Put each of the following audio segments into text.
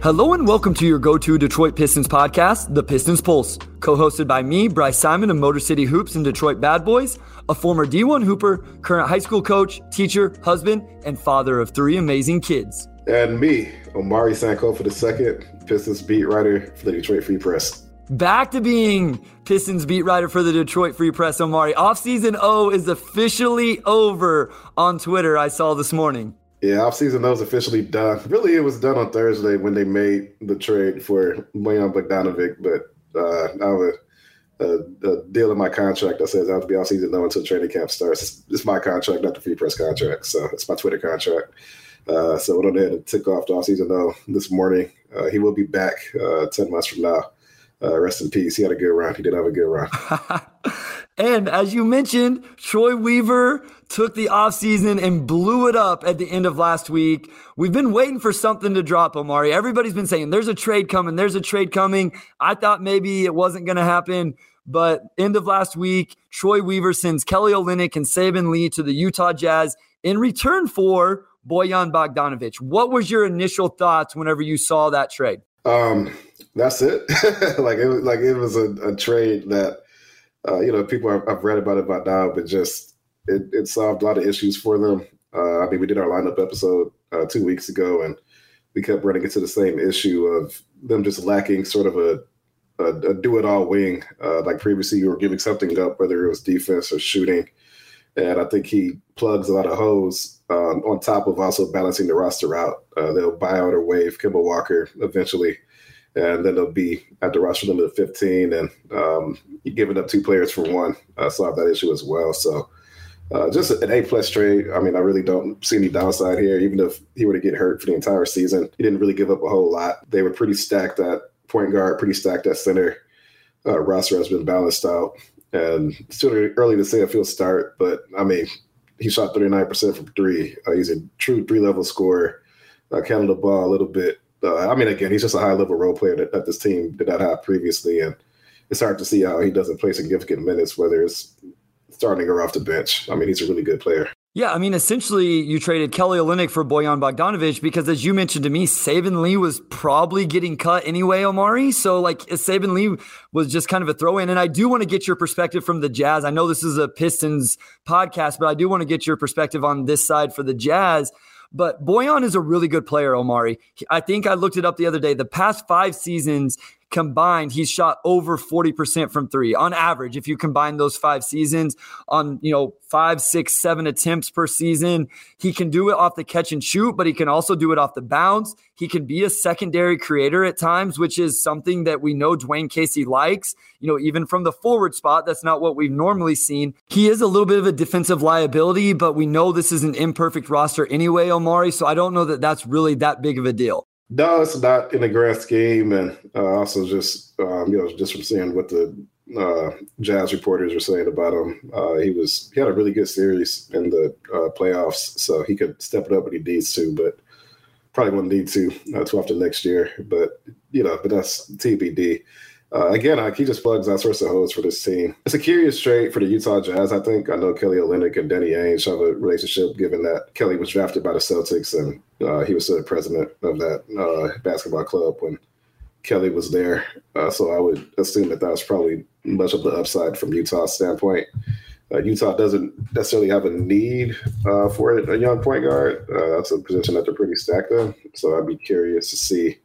Hello and welcome to your go to Detroit Pistons podcast, The Pistons Pulse, co hosted by me, Bryce Simon of Motor City Hoops and Detroit Bad Boys, a former D1 Hooper, current high school coach, teacher, husband, and father of three amazing kids. And me, Omari Sankofa II, Pistons beat writer for the Detroit Free Press. Back to being Pistons beat writer for the Detroit Free Press, Omari. Offseason O is officially over on Twitter, I saw this morning. Yeah, offseason that was officially done. Really, it was done on Thursday when they made the trade for Bojan Bogdanovic, but uh, I have a, a, a, deal in my contract that says I have to be offseason no until training camp starts. It's, it's, my contract, not the free press contract. So it's my Twitter contract. Uh, so went on there to tick off the offseason though this morning. Uh, he will be back uh, 10 months from now. Uh, rest in peace. He had a good run. He did have a good run. and as you mentioned, Troy Weaver took the offseason and blew it up at the end of last week. We've been waiting for something to drop, Omari. Everybody's been saying there's a trade coming, there's a trade coming. I thought maybe it wasn't going to happen. But end of last week, Troy Weaver sends Kelly Olynyk and Saben Lee to the Utah Jazz in return for Bojan Bogdanovic. What was your initial thoughts whenever you saw that trade? Um, that's it. like it was like it was a, a trade that uh, you know people have, read about it by now, but just it, it solved a lot of issues for them. Uh, I mean, we did our lineup episode uh, two weeks ago, and we kept running into the same issue of them just lacking sort of a a, a do it all wing. Uh, like previously, you were giving something up, whether it was defense or shooting. And I think he plugs a lot of holes um, on top of also balancing the roster out. Uh, they'll buy out or waive Kemba Walker eventually and then they'll be at the roster limit of 15, and um, giving up two players for one uh, solve that issue as well. So uh, just an A plus trade. I mean, I really don't see any downside here. Even if he were to get hurt for the entire season, he didn't really give up a whole lot. They were pretty stacked at point guard, pretty stacked at center. Uh, roster has been balanced out, and still early to say if he'll start, but I mean, he shot 39% from three. Uh, he's a true three level scorer. Uh, counted the ball a little bit uh, I mean, again, he's just a high level role player that, that this team did not have previously, and it's hard to see how he doesn't play significant minutes, whether it's starting or off the bench. I mean, he's a really good player. Yeah, I mean, essentially, you traded Kelly Olynyk for Bojan Bogdanovic because, as you mentioned to me, Saben Lee was probably getting cut anyway, Omari. So, like, Saben Lee was just kind of a throw in. And I do want to get your perspective from the Jazz. I know this is a Pistons podcast, but I do want to get your perspective on this side for the Jazz. But Bojan is a really good player, Omari. I think I looked it up the other day. The past five seasons, combined, he's shot over 40% from three on average. If you combine those five seasons on, you know, five, six, seven attempts per season, he can do it off the catch and shoot, but he can also do it off the bounce. He can be a secondary creator at times, which is something that we know Dwane Casey likes. You know, even from the forward spot, that's not what we've normally seen. He is a little bit of a defensive liability, but we know this is an imperfect roster anyway, Omari. So I don't know that that's really that big of a deal. No, it's not in the grand scheme, and uh, also just um, you know just from seeing what the uh, Jazz reporters were saying about him, uh, he was he had a really good series in the uh, playoffs, so he could step it up when he needs to, but probably won't need to uh, too often next year. But you know, but that's TBD. Uh, again, uh, he just plugs out source of holes for this team. It's a curious trade for the Utah Jazz. I think I know Kelly Olynyk and Danny Ainge have a relationship, given that Kelly was drafted by the Celtics and uh, he was the president of that uh, basketball club when Kelly was there. Uh, so I would assume that that was probably much of the upside from Utah's standpoint. Uh, Utah doesn't necessarily have a need for a young point guard. that's a position that they're pretty stacked in. So I'd be curious to see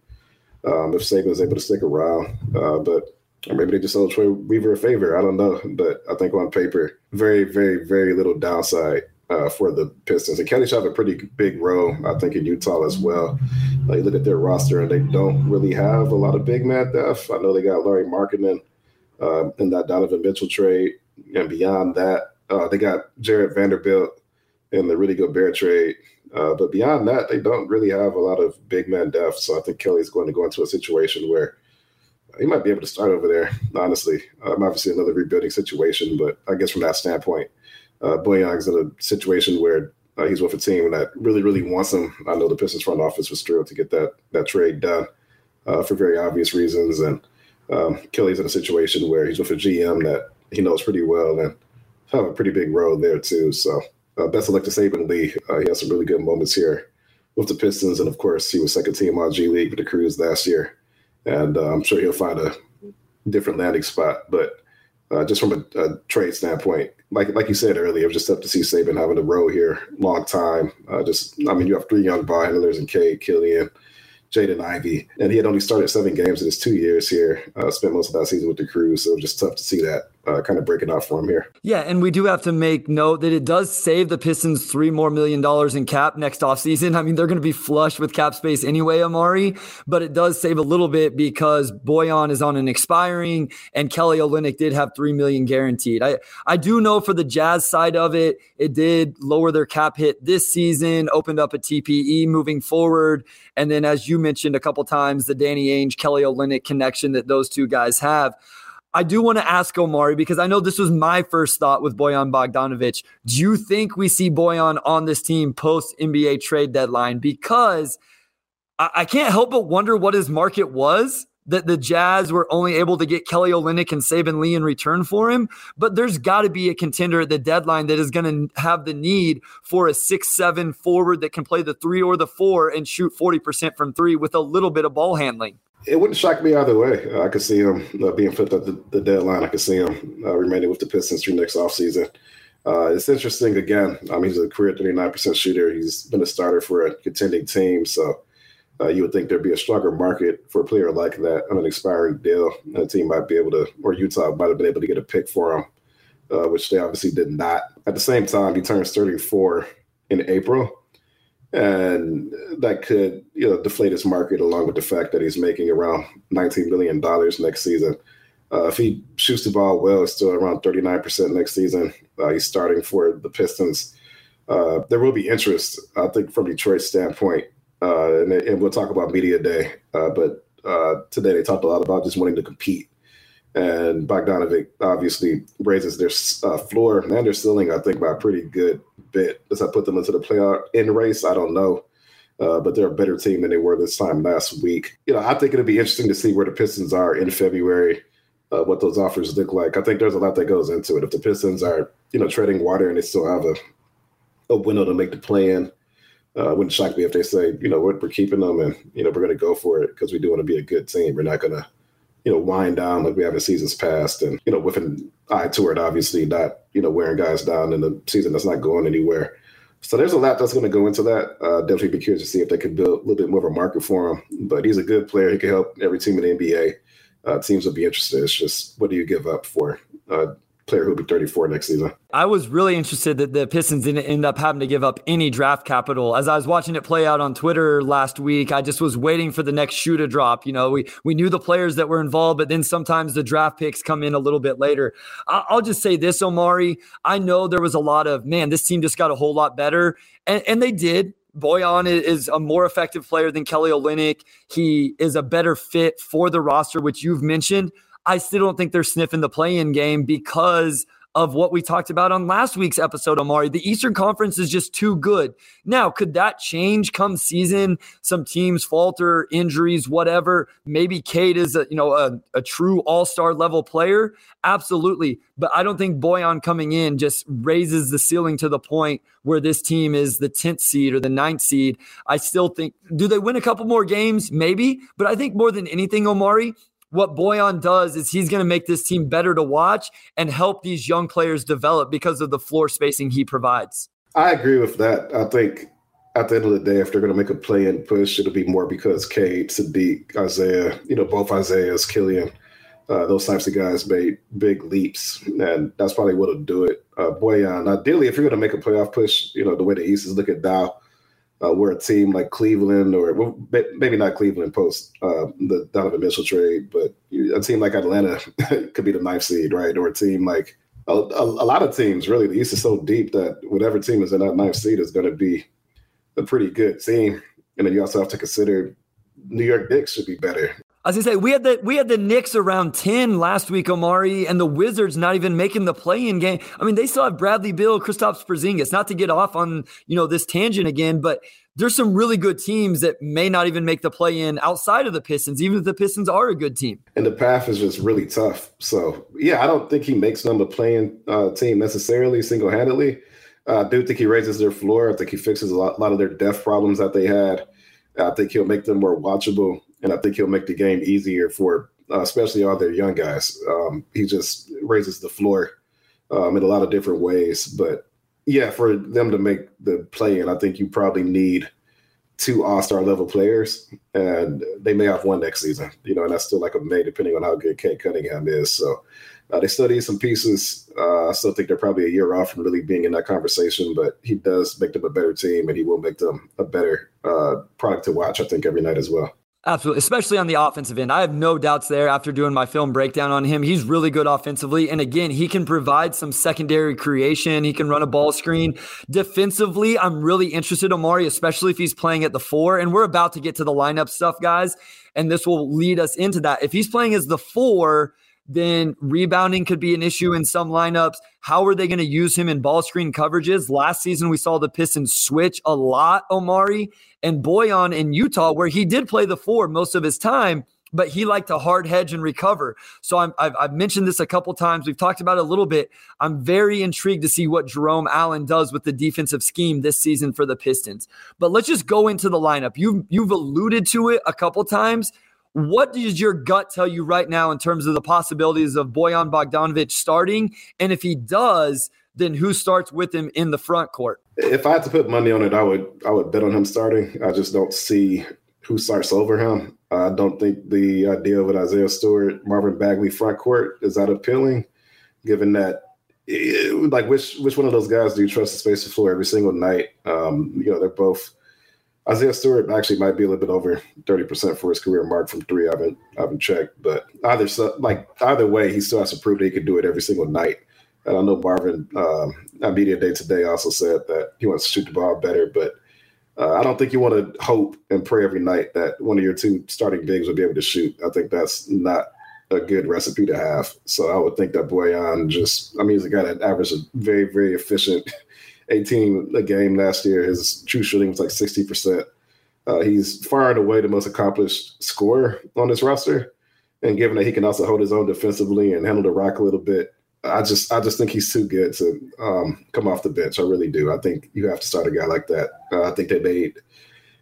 um, if Saben is able to stick around. Uh, but maybe they just sold Troy Weaver a favor. I don't know. But I think on paper, very, very, very little downside uh, for the Pistons. And Kelly have a pretty big role, I think, in Utah as well. Uh, you look at their roster, and they don't really have a lot of big man depth. I know they got Lauri Markkanen uh, in that Donovan Mitchell trade. And beyond that, uh, they got Jarred Vanderbilt in the Rudy Gobert trade. Uh, but beyond that, they don't really have a lot of big man depth. So I think Kelly's going to go into a situation where he might be able to start over there, honestly. Um, obviously, another rebuilding situation, but I guess from that standpoint, uh, Bojan's in a situation where uh, he's with a team that really, really wants him. I know the Pistons front office was thrilled to get that that trade done uh, for very obvious reasons. And um, Kelly's in a situation where he's with a GM that he knows pretty well and have a pretty big role there, too. So uh, best of luck to Saben Lee. Uh, he has some really good moments here with the Pistons, and of course, he was second team on G League with the Cruise last year, and uh, I'm sure he'll find a different landing spot. But uh, just from a, a, trade standpoint, like like you said earlier, it was just up to see Saben having a row here, long time. Uh, just I mean, you have three young ball handlers and Cade Killian Jaden Ivey, and he had only started seven games in his two years here. Uh, spent most of that season with the crew, so just tough to see that uh, kind of breaking out for him here. Yeah, and we do have to make note that it does save the Pistons three more million dollars in cap next offseason. I mean, they're going to be flush with cap space anyway, Omari, but it does save a little bit because Bojan is on an expiring, and Kelly Olynyk did have three million guaranteed. I I do know for the Jazz side of it, it did lower their cap hit this season, opened up a TPE moving forward, and then as you mentioned a couple times, the Danny Ainge, Kelly Olynyk connection that those two guys have. I do want to ask Omari because I know this was my first thought with Bojan Bogdanovic. Do you think we see Bojan on this team post NBA trade deadline? Because I, I can't help but wonder what his market was that the Jazz were only able to get Kelly Olynyk and Saben Lee in return for him. But there's got to be a contender at the deadline that is going to have the need for a six seven forward that can play the three or the four and shoot 40% from three with a little bit of ball handling. It wouldn't shock me either way. I could see him uh, being flipped at the, the, deadline. I could see him uh, remaining with the Pistons through next offseason. Uh, it's interesting again. I mean, he's a career 39% shooter. He's been a starter for a contending team. So, uh, you would think there'd be a stronger market for a player like that on an expiring deal. And a team might be able to, or Utah might have been able to get a pick for him, uh, which they obviously did not. At the same time, he turns 34 in April, and that could you know deflate his market along with the fact that he's making around 19 million dollars next season. Uh, if he shoots the ball well, it's still around 39% next season. Uh, he's starting for the Pistons. Uh, there will be interest, I think, from Detroit's standpoint uh, and, and, we'll talk about media day. Uh, but uh, today they talked a lot about just wanting to compete, and Bogdanovic obviously raises their floor and their ceiling, I think, by a pretty good bit. Does that put them into the playoff in race? I don't know. Uh, but they're a better team than they were this time last week. You know, I think it'll be interesting to see where the Pistons are in February, uh, what those offers look like. I think there's a lot that goes into it. If the Pistons are, you know, treading water and they still have a, a window to make the plan, uh, wouldn't shock me if they say, you know, we're, we're keeping them and, you know, we're going to go for it because we do want to be a good team. We're not going to, you know, wind down like we have in seasons past and, you know, with an eye toward obviously not, you know, wearing guys down in the season that's not going anywhere. So there's a lot that's going to go into that. Uh, definitely be curious to see if they can build a little bit more of a market for him. But he's a good player. He can help every team in the NBA. Uh, teams will be interested. It's just what do you give up for uh, player who'll be 34 next season. I was really interested that the Pistons didn't end up having to give up any draft capital. As I was watching it play out on Twitter last week, I just was waiting for the next shoe to drop. You know, we we knew the players that were involved, but then sometimes the draft picks come in a little bit later. I'll just say this, Omari. I know there was a lot of man. This team just got a whole lot better, and, and they did. Bojan is a more effective player than Kelly Olynyk. He is a better fit for the roster, which you've mentioned. I still don't think they're sniffing the play in game because of what we talked about on last week's episode, Omari. The Eastern Conference is just too good. Now, could that change come season? Some teams falter, injuries, whatever. Maybe Cade is a you know a, a true all-star level player. Absolutely. But I don't think Bojan coming in just raises the ceiling to the point where this team is the 10th seed or the ninth seed. I still think, do they win a couple more games? Maybe. But I think more than anything, Omari, what Bojan does is he's going to make this team better to watch and help these young players develop because of the floor spacing he provides. I agree with that. I think at the end of the day, if they're going to make a play and push, it'll be more because Cade, Saddiq, Isaiah, you know, both Isaiahs, Killian, uh, those types of guys made big leaps, and that's probably what'll do it. Uh, Bojan, ideally, if you're going to make a playoff push, you know, the way the East is looking now, uh, where a team like Cleveland or well, maybe not Cleveland post uh, the Donovan Mitchell trade, but a team like Atlanta could be the ninth seed, right? Or a team like a, a, a, lot of teams. Really, the East is so deep that whatever team is in that ninth seed is going to be a pretty good team. And then you also have to consider New York Knicks should be better. As I say, we had the we had the Knicks around ten last week, Omari, and the Wizards not even making the play-in game. I mean, they still have Bradley Beal, Kristaps Porzingis. Not to get off on you know this tangent again, but there's some really good teams that may not even make the play-in outside of the Pistons, even if the Pistons are a good team. And the path is just really tough. So yeah, I don't think he makes them a playing uh, team necessarily single-handedly, I do think he raises their floor. I think he fixes a lot, a lot of their depth problems that they had. I think he'll make them more watchable, and I think he'll make the game easier for uh, especially all their young guys. Um, he just raises the floor um, in a lot of different ways. But yeah, for them to make the play in, I think you probably need two All Star level players, and they may have one next season. You know, and that's still like a may, depending on how good Cade Cunningham is. So uh, they still need some pieces. Uh, I still think they're probably a year off from really being in that conversation, but he does make them a better team, and he will make them a better uh, product to watch. I think every night as well. Absolutely, especially on the offensive end. I have no doubts there after doing my film breakdown on him. He's really good offensively. And again, he can provide some secondary creation. He can run a ball screen. Defensively, I'm really interested, Omari, especially if he's playing at the four. And we're about to get to the lineup stuff, guys. And this will lead us into that. If he's playing as the four, then rebounding could be an issue in some lineups. How are they going to use him in ball screen coverages? Last season, we saw the Pistons switch a lot, Omari and Bojan in Utah, where he did play the four most of his time, but he liked to hard hedge and recover. So i have mentioned this a couple times. We've talked about it a little bit. I'm very intrigued to see what Jerome Allen does with the defensive scheme this season for the Pistons. But let's just go into the lineup. You've, you've alluded to it a couple times. What does your gut tell you right now in terms of the possibilities of Bojan Bogdanovic starting? And if he does, then who starts with him in the front court? If I had to put money on it, I would I would bet on him starting. I just don't see who starts over him. I don't think the idea with Isaiah Stewart, Marvin Bagley front court is that appealing, given that eh, like which which one of those guys do you trust to space the floor every single night? Um, you know, they're both Isaiah Stewart actually might be a little bit over 30% for his career mark from three. I haven't I haven't checked, but either like either way, he still has to prove that he could do it every single night. And I know Marvin um, at media day today also said that he wants to shoot the ball better, but uh, I don't think you want to hope and pray every night that one of your two starting bigs will be able to shoot. I think that's not a good recipe to have. So I would think that Bojan just, I mean, he's a guy that averaged a very, very efficient 18 a game last year. His true shooting was like 60%. Uh, he's far and away the most accomplished scorer on this roster. And given that he can also hold his own defensively and handle the rock a little bit, I just I just think he's too good to um, come off the bench. I really do. I think you have to start a guy like that. Uh, I think they made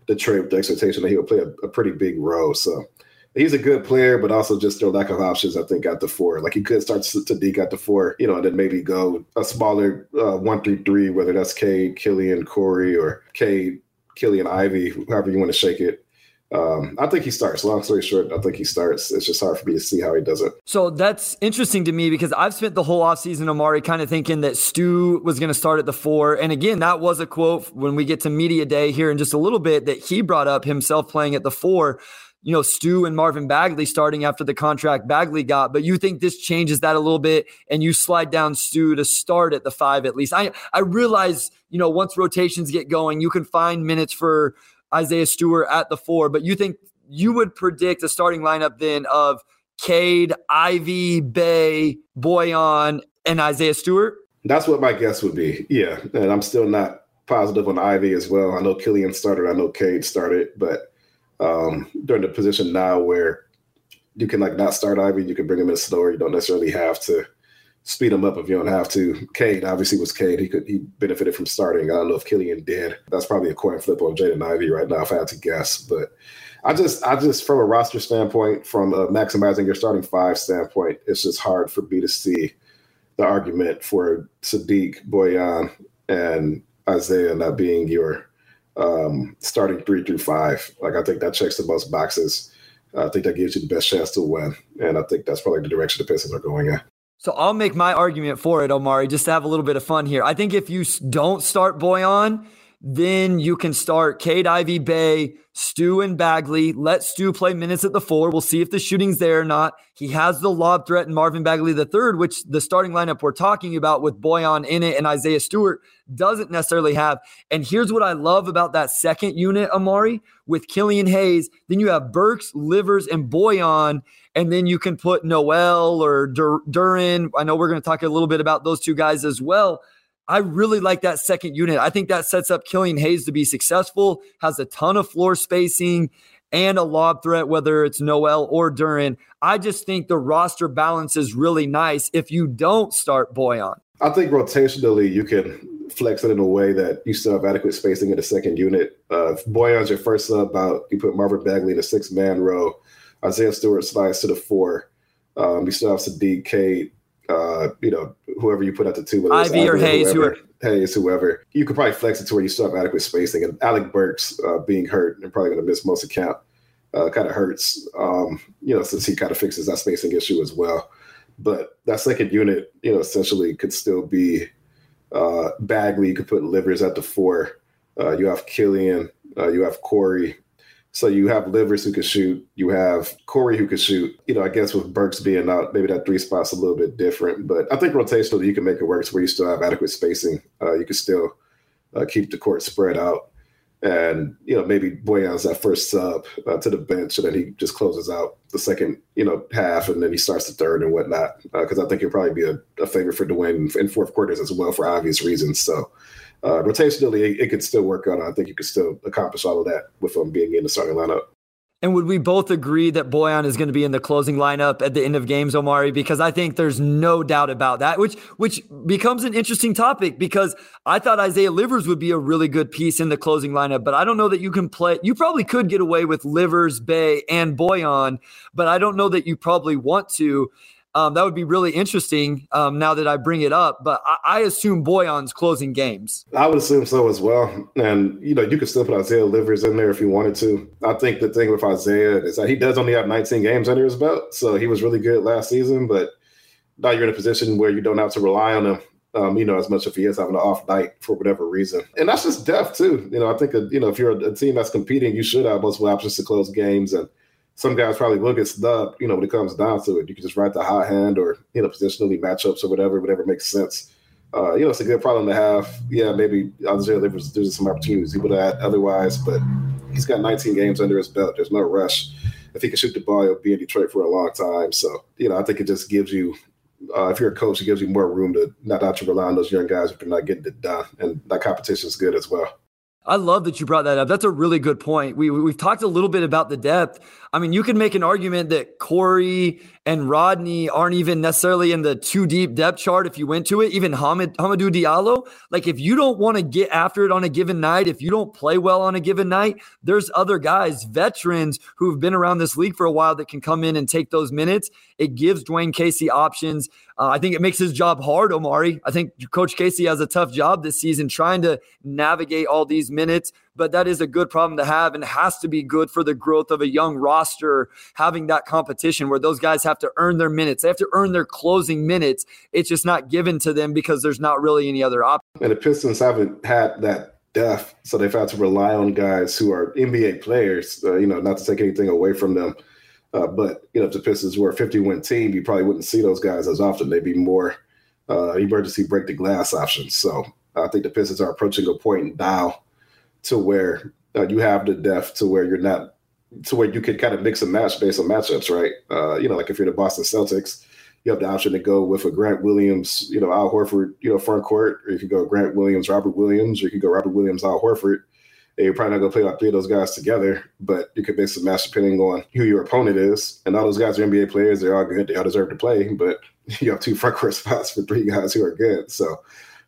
the trade with the expectation that he would play a, a pretty big role. So he's a good player, but also just their lack of options, I think, at the four. Like he could start Saddiq at the four, you know, and then maybe go a smaller uh, three, whether that's Cade, Killian, Corey, or Cade, Killian, Ivey, however you want to shake it. Um, I think he starts. Long story short, I think he starts. It's just hard for me to see how he does it. So that's interesting to me because I've spent the whole offseason, Omari, kind of thinking that Stu was going to start at the four. And again, that was a quote when we get to media day here in just a little bit that he brought up himself playing at the four you know, Stu and Marvin Bagley starting after the contract Bagley got, but you think this changes that a little bit and you slide down Stu to start at the five at least. I I realize, you know, once rotations get going, you can find minutes for Isaiah Stewart at the four, but you think you would predict a starting lineup then of Cade, Ivey, Bey, Bojan, and Isaiah Stewart? That's what my guess would be. Yeah. And I'm still not positive on Ivey as well. I know Killian started, I know Cade started, but um, they're in a position now where you can like not start Ivey, you can bring him in slower. You don't necessarily have to speed him up if you don't have to. Cade obviously was Cade. He could he benefited from starting. I don't know if Killian did. That's probably a coin flip on Jaden Ivey right now if I had to guess. But I just I just from a roster standpoint, from maximizing your starting five standpoint, it's just hard for me to see the argument for Saddiq Bojan and Isaiah not being your um, starting three through five. Like I think that checks the most boxes. I think that gives you the best chance to win, and I think that's probably the direction the Pistons are going in. So I'll make my argument for it, Omari, just to have a little bit of fun here. I think if you don't start Bojan, then you can start Cade Ivey Bey, Stu and Bagley. Let Stu play minutes at the four. We'll see if the shooting's there or not. He has the lob threat in Marvin Bagley the third, which the starting lineup we're talking about with Bojan in it and Isaiah Stewart doesn't necessarily have. And here's what I love about that second unit, Omari, with Killian Hayes. Then you have Burks, Livers, and Bojan. And then you can put Noel or Dur- Duren. I know we're going to talk a little bit about those two guys as well. I really like that second unit. I think that sets up Killian Hayes to be successful, has a ton of floor spacing and a lob threat, whether it's Noel or Duren. I just think the roster balance is really nice if you don't start Bojan. I think rotationally, you can flex it in a way that you still have adequate spacing in the second unit. Uh, if Bojan's your first sub out, you put Marvin Bagley in the six man row. Isaiah Stewart slides to the four. Um, you still have Saddiq, Cade, uh, you know, whoever you put at the two, Ivey or Hayes, whoever, whoever, Hayes, whoever. You could probably flex it to where you still have adequate spacing. And Alec Burks uh, being hurt and probably going to miss most of camp uh, kind of hurts, um, you know, since he kind of fixes that spacing issue as well. But that second unit, you know, essentially could still be uh, Bagley. You could put Livers at the four. Uh, you have Killian. Uh, you have Corey. So you have Livers who can shoot. You have Corey who can shoot. You know, I guess with Burks being out, maybe that three spot's a little bit different. But I think rotationally, you can make it work where you still have adequate spacing. Uh, you can still uh, keep the court spread out and you know maybe Bojan's that first sub uh, to the bench, and then he just closes out the second you know half, and then he starts the third and whatnot. Because uh, I think he'll probably be a, a favorite for Dwane in fourth quarters as well for obvious reasons. So uh, rotationally, it, it could still work out. I think you could still accomplish all of that with him being in the starting lineup. And would we both agree that Bojan is going to be in the closing lineup at the end of games, Omari? Because I think there's no doubt about that, which which becomes an interesting topic because I thought Isaiah Livers would be a really good piece in the closing lineup, but I don't know that you can play. You probably could get away with Livers, Bey, and Bojan, but I don't know that you probably want to. Um, that would be really interesting um, now that I bring it up. But I, I, assume Bojan's closing games. I would assume so as well. And, you know, you could still put Isaiah Livers in there if you wanted to. I think the thing with Isaiah is that he does only have 19 games under his belt. So he was really good last season. But now you're in a position where you don't have to rely on him. Um, you know, as much if he is having an off night for whatever reason. And that's just depth, too. You know, I think, you know, if you're a, a team that's competing, you should have multiple options to close games. And some guys probably will get snubbed, you know, when it comes down to it. You can just write the hot hand or, you know, positionally matchups or whatever, whatever makes sense. Uh, you know, it's a good problem to have. Yeah, maybe Isaiah Livers, there's some opportunities he would have had otherwise, but he's got 19 games under his belt. There's no rush. If he can shoot the ball, he'll be in Detroit for a long time. So, you know, I think it just gives you, uh, if you're a coach, it gives you more room to not have to rely on those young guys if they're not getting it done. And that competition is good as well. I love that you brought that up. That's a really good point. We we've talked a little bit about the depth. I mean, you can make an argument that Corey and Rodney aren't even necessarily in the too deep depth chart if you went to it. Even Hamid, Hamidou Diallo, like if you don't want to get after it on a given night, if you don't play well on a given night, there's other guys, veterans who've been around this league for a while that can come in and take those minutes. It gives Dwane Casey options. Uh, I think it makes his job hard, Omari. I think Coach Casey has a tough job this season trying to navigate all these minutes, but that is a good problem to have and has to be good for the growth of a young roster, having that competition where those guys have to earn their minutes. They have to earn their closing minutes. It's just not given to them because there's not really any other option. And the Pistons haven't had that depth, so they've had to rely on guys who are NBA players, uh, you know, not to take anything away from them uh, but you know, if the Pistons were a 50 win team, you probably wouldn't see those guys as often. They'd be more uh, emergency break the glass options. So I think the Pistons are approaching a point now to where uh, you have the depth to where you're not to where you can kind of mix and match based on matchups, right? Uh, you know, like if you're the Boston Celtics, you have the option to go with a Grant Williams, you know, Al Horford, you know, front court, or you could go Grant Williams, Robert Williams, or you could go Robert Williams, Al Horford and you're probably not going to play like three of those guys together, but you could mix and match depending on who your opponent is. And all those guys are NBA players. They're all good. They all deserve to play, but you have two front court spots for three guys who are good. So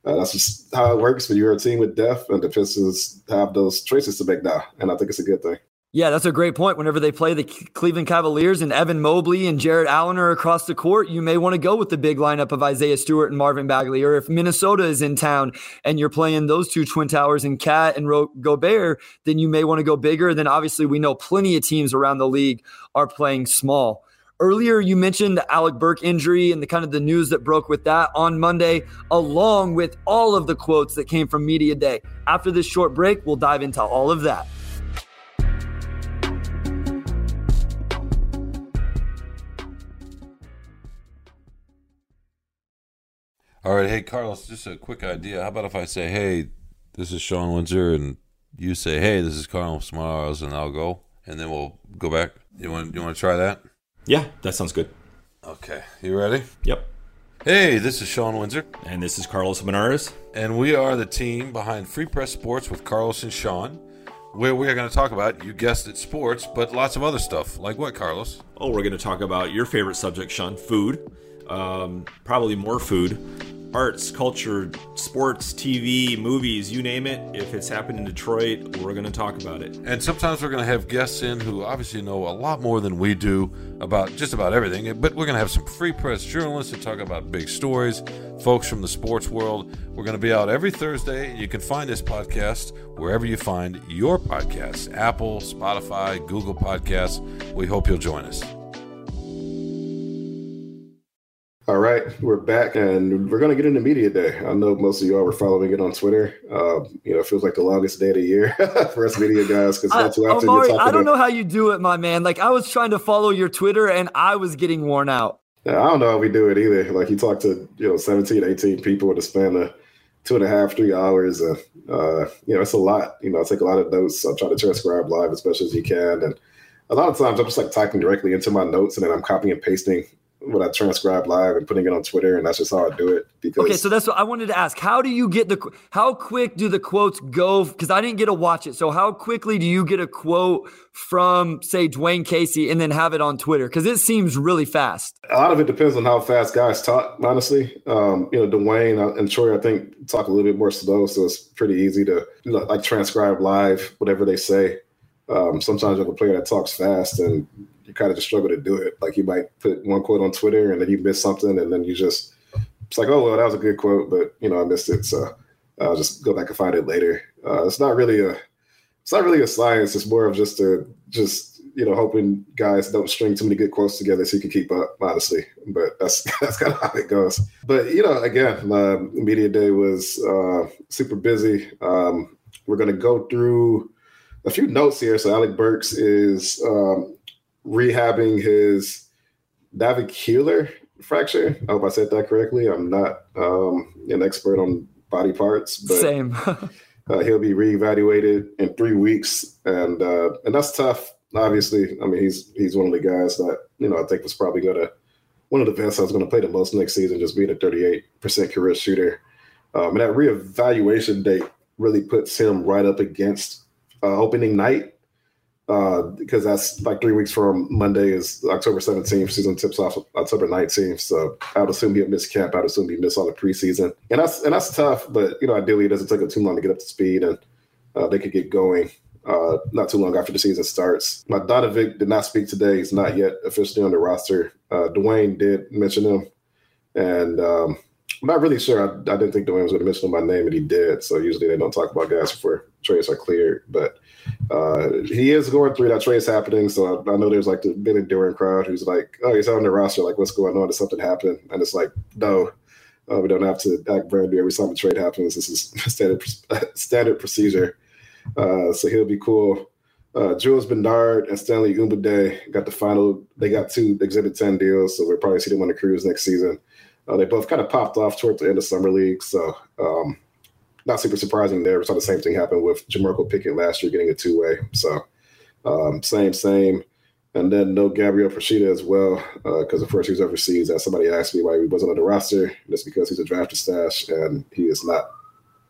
uh, that's just how it works when you're a team with depth, and defenses have those choices to make now. And I think it's a good thing. Yeah, that's a great point. Whenever they play the Cleveland Cavaliers and Evan Mobley and Jarrett Allen are across the court, you may want to go with the big lineup of Isaiah Stewart and Marvin Bagley. Or if Minnesota is in town and you're playing those two Twin Towers and Cat and Ro- Gobert, then you may want to go bigger. Then obviously, we know plenty of teams around the league are playing small. Earlier, you mentioned the Alec Burks injury and the kind of the news that broke with that on Monday, along with all of the quotes that came from Media Day. After this short break, we'll dive into all of that. All right, hey Carlos, just a quick idea. How about if I say, "Hey, this is Sean Windsor," and you say, "Hey, this is Carlos Monarrez," and I'll go, and then we'll go back. You want you want to try that? Yeah, that sounds good. Okay, you ready? Yep. Hey, this is Sean Windsor, and this is Carlos Monarrez. and we are the team behind Free Press Sports with Carlos and Sean. Where we are going to talk about, you guessed it, sports, but lots of other stuff. Like what, Carlos? Oh, we're going to talk about your favorite subject, Sean, food. Um, probably more food arts, culture, sports, TV, movies, you name it. If it's happened in Detroit, we're going to talk about it. And sometimes we're going to have guests in who obviously know a lot more than we do about just about everything. But we're going to have some free press journalists to talk about big stories, folks from the sports world. We're going to be out every Thursday. You can find this podcast wherever you find your podcasts Apple, Spotify, Google Podcasts. We hope you'll join us. All right, we're back and we're going to get into media day. I know most of y'all were following it on Twitter. Uh, you know, it feels like the longest day of the year for us media guys because not too often Omari, I don't know how you do it, my man. Like I was trying to follow your Twitter and I was getting worn out. Yeah, I don't know how we do it either. Like you talk to you know 17, 18 people in the span of two and a half, three hours. And, uh, you know, it's a lot. You know, I take a lot of notes. I try to transcribe live as much as you can. And a lot of times I'm just like typing directly into my notes and then I'm copying and pasting what I transcribe live and putting it on Twitter, and that's just how I do it. Because okay, so that's what I wanted to ask. How do you get the? How quick do the quotes go? Because I didn't get to watch it. So how quickly do you get a quote from, say, Dwane Casey, and then have it on Twitter? Because it seems really fast. A lot of it depends on how fast guys talk. Honestly, um, you know, Dwane and Troy, I think, talk a little bit more slow, so it's pretty easy to you know, like transcribe live whatever they say. Um, sometimes you have a player that talks fast and you kind of just struggle to do it. Like you might put one quote on Twitter and then you miss something, and then you just it's like, oh well, that was a good quote, but you know I missed it, so I'll just go back and find it later. Uh, it's not really a it's not really a science. It's more of just a just you know hoping guys don't string too many good quotes together so you can keep up. Honestly, but that's that's kind of how it goes. But you know, again, uh, media day was uh, super busy. Um, we're gonna go through a few notes here. So Alec Burks is um, rehabbing his navicular fracture. I hope I said that correctly. I'm not um, an expert on body parts, but same. uh, he'll be reevaluated in three weeks, and uh, and that's tough. Obviously, I mean he's he's one of the guys that you know I think was probably gonna one of the best I was going to play the most next season, just being a 38% career shooter. Um, and that reevaluation date really puts him right up against uh, opening night because uh, that's like three weeks from Monday is October 17th. Season tips off October 19th. So I would assume he'll miss camp. I'd assume he miss all the preseason, and that's and that's tough. But you know, ideally, it doesn't take him too long to get up to speed, and uh, they could get going uh, not too long after the season starts. Bogdanovic did not speak today. He's not yet officially on the roster. Uh, Dwane did mention him, and um, I'm not really sure. I, I didn't think Dwane was going to mention my name, and he did. So usually they don't talk about guys before trades are cleared, but uh, he is going through that trades happening. So I, I know there's like the Ben enduring crowd who's like, "Oh, he's on the roster. Like, what's going on? Did something happen?" And it's like, no, uh, we don't have to act brand new every time a trade happens. This is standard standard procedure. Uh, so he'll be cool. Uh, Jules Bernard and Stanley Umude got the final. They got two Exhibit 10 deals, so we'll probably see them on the cruise next season. Uh, they both kind of popped off toward the end of summer league, so um, not super surprising there. We saw the same thing happen with Jamorko Pickett last year getting a two way. So um, same, same. And then no Gabriel Procida as well, because uh, of course he was overseas. As somebody asked me why he wasn't on the roster, that's because he's a drafted stash and he is not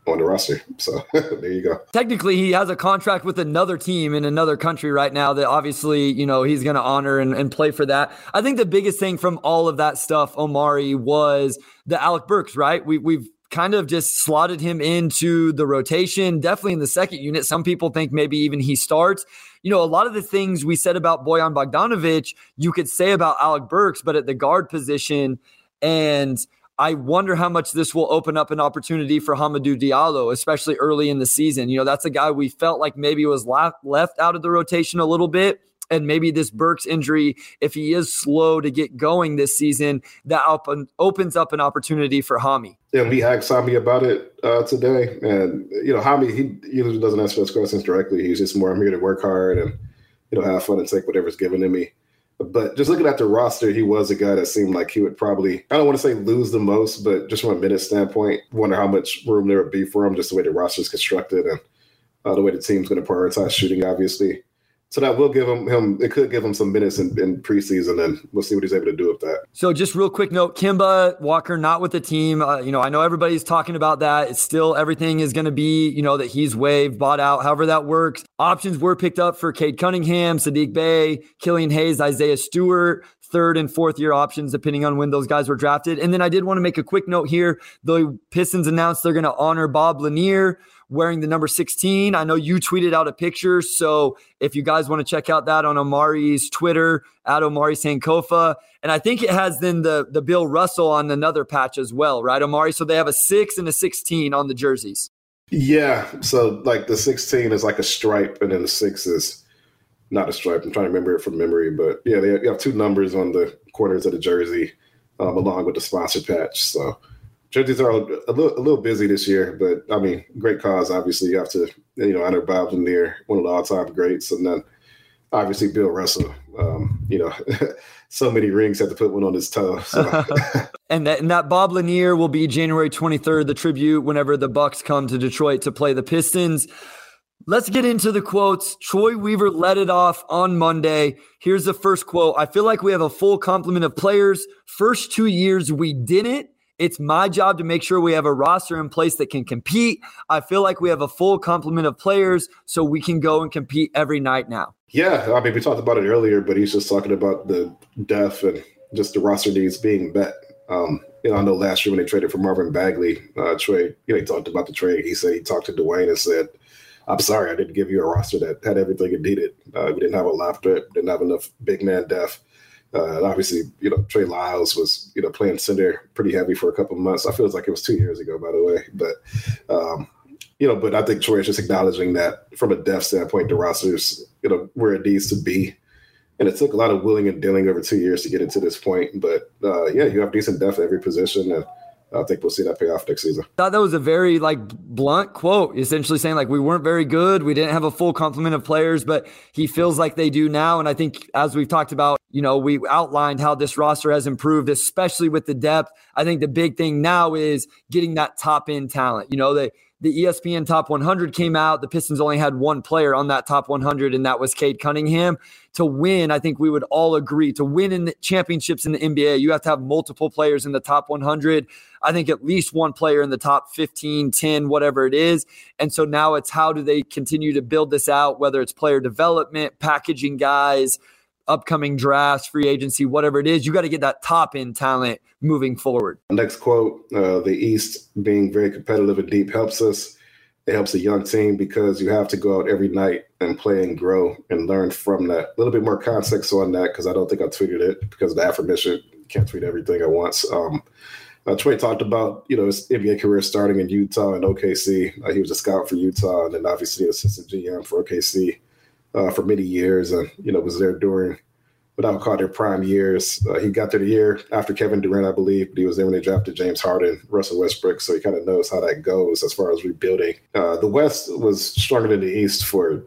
on the roster. So there you go. Technically, he has a contract with another team in another country right now that obviously, you know, he's going to honor and, and play for that. I think the biggest thing from all of that stuff, Omari, was the Alec Burks, right? We, we've kind of just slotted him into the rotation, definitely in the second unit. Some people think maybe even he starts. You know, a lot of the things we said about Bojan Bogdanovic, you could say about Alec Burks, but at the guard position. And I wonder how much this will open up an opportunity for Hamidou Diallo, especially early in the season. You know, that's a guy we felt like maybe was left out of the rotation a little bit and maybe this Burks injury, if he is slow to get going this season, that open, opens up an opportunity for Hami. Yeah, we asked Hami about it uh, today, and you know, Hami he usually doesn't answer those questions directly. He's just more I'm here to work hard and you know have fun and take whatever's given to me. But just looking at the roster, he was a guy that seemed like he would probably, I don't want to say lose the most, but just from a minute standpoint, wonder how much room there would be for him, just the way the roster is constructed and uh, the way the team's going to prioritize shooting, obviously. So that will give him him it could give him some minutes in, in preseason, and we'll see what he's able to do with that. So just real quick note: Kemba Walker not with the team. Uh, you know, I know everybody's talking about that. It's still everything is going to be you know that he's waived, bought out, however that works. Options were picked up for Cade Cunningham, Saddiq Bey, Killian Hayes, Isaiah Stewart third and fourth year options, depending on when those guys were drafted. And then I did want to make a quick note here. The Pistons announced they're going to honor Bob Lanier wearing the number 16. I know you tweeted out a picture. So if you guys want to check out that on Omari's Twitter, at Omari Sankofa. And I think it has then the, the Bill Russell on another patch as well, right, Omari? So they have a six and a 16 on the jerseys. Yeah. So like the 16 is like a stripe and then the six is not a stripe. I'm trying to remember it from memory, but yeah, they have, two numbers on the corners of the jersey, um, along with the sponsor patch. So jerseys are a little, a little busy this year, but I mean, great cause. Obviously, you have to you know honor Bob Lanier, one of the all time greats, and then obviously Bill Russell. Um, you know, so many rings had to put one on his toe. So. and, that, and that Bob Lanier will be January 23rd, the tribute whenever the Bucks come to Detroit to play the Pistons. Let's get into the quotes. Troy Weaver led it off on Monday. Here's the first quote I feel like we have a full complement of players. First two years, we didn't. It's my job to make sure we have a roster in place that can compete. I feel like we have a full complement of players so we can go and compete every night now. Yeah, I mean, we talked about it earlier, but he's just talking about the depth and just the roster needs being met. Um, you know, I know last year when they traded for Marvin Bagley, uh, trade, you know, he talked about the trade. He said he talked to Dwane and said, I'm sorry, I didn't give you a roster that had everything it needed. Uh, we didn't have a threat, didn't have enough big man depth. Uh, obviously, you know, Trey Lyles was, you know, playing center pretty heavy for a couple months. I feel like it was two years ago, by the way. But, um, you know, but I think Troy is just acknowledging that from a depth standpoint, the roster's, you know, where it needs to be. And it took a lot of willing and dealing over two years to get it to this point. But uh, yeah, you have decent depth at every position. And I think we'll see that pay off next season. Thought that was a very like blunt quote, essentially saying like we weren't very good, we didn't have a full complement of players, but he feels like they do now. And I think as we've talked about, you know, we outlined how this roster has improved, especially with the depth. I think the big thing now is getting that top end talent. You know, they the ESPN Top 100 came out. The Pistons only had one player on that Top 100, and that was Cade Cunningham. To win, I think we would all agree to win in the championships in the NBA, you have to have multiple players in the top 100. I think at least one player in the top 15, 10, whatever it is. And so now it's how do they continue to build this out, whether it's player development, packaging guys, upcoming drafts, free agency, whatever it is, you got to get that top end talent moving forward. Next quote uh, The East being very competitive and deep helps us. It helps a young team because you have to go out every night and play and grow and learn from that. A little bit more context on that because I don't think I tweeted it because of the affirmation. Can't tweet everything at once. Um, uh, Trey talked about you know his NBA career starting in Utah and OKC. Uh, he was a scout for Utah and then obviously assistant GM for OKC uh, for many years, and you know was there during what I would call their prime years. Uh, he got there the year after Kevin Durant, I believe, but he was there when they drafted James Harden, Russell Westbrook, so he kind of knows how that goes as far as rebuilding. Uh, the West was stronger than the East for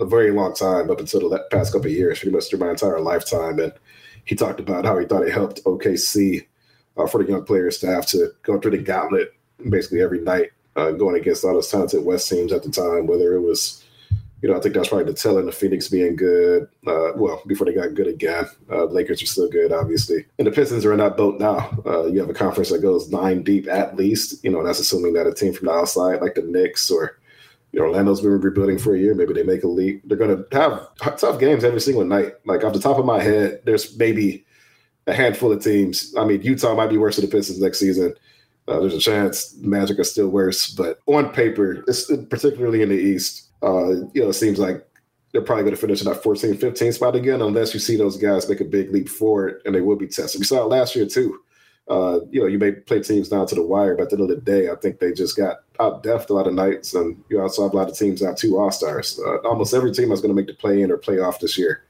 a very long time, up until the past couple of years, pretty much through my entire lifetime. And he talked about how he thought it helped OKC uh, for the young players to have to go through the gauntlet basically every night, uh, going against all those talented West teams at the time, whether it was you know, I think that's probably the telling of Phoenix being good. Uh, well, before they got good again, uh, Lakers are still good, obviously, and the Pistons are in that boat now. Uh, you have a conference that goes nine deep at least. You know, that's assuming that a team from the outside, like the Knicks or you know, Orlando's been rebuilding for a year. Maybe they make a leap. They're going to have tough games every single night. Like off the top of my head, there's maybe a handful of teams. I mean, Utah might be worse than the Pistons next season. Uh, there's a chance Magic are still worse, but on paper, it's particularly in the East uh, you know, it seems like they're probably going to finish in that 14, 15 spot again, unless you see those guys make a big leap forward and they will be tested. We saw it last year too. Uh, you know, you may play teams down to the wire, but at the end of the day, I think they just got out depth a lot of nights, and you also have a lot of teams out two all stars. Uh, almost every team that's going to make the play in or play off this year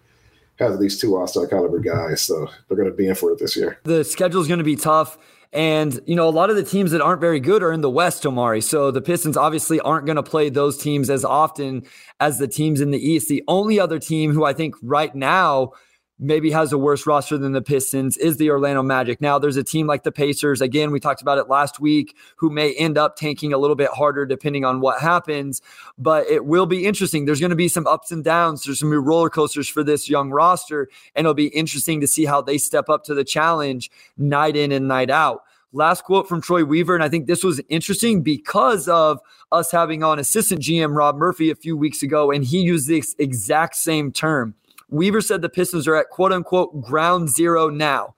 has at least two all star caliber guys, so they're going to be in for it this year. The schedule is going to be tough. And, you know, a lot of the teams that aren't very good are in the West, Omari. So the Pistons obviously aren't going to play those teams as often as the teams in the East. The only other team who I think right now maybe has a worse roster than the Pistons is the Orlando Magic. Now, there's a team like the Pacers. Again, we talked about it last week, who may end up tanking a little bit harder depending on what happens. But it will be interesting. There's going to be some ups and downs. There's some new roller coasters for this young roster, and it'll be interesting to see how they step up to the challenge night in and night out. Last quote from Troy Weaver, and I think this was interesting because of us having on assistant GM Rob Murphy a few weeks ago, and he used this exact same term. Weaver said the Pistons are at quote unquote ground zero now.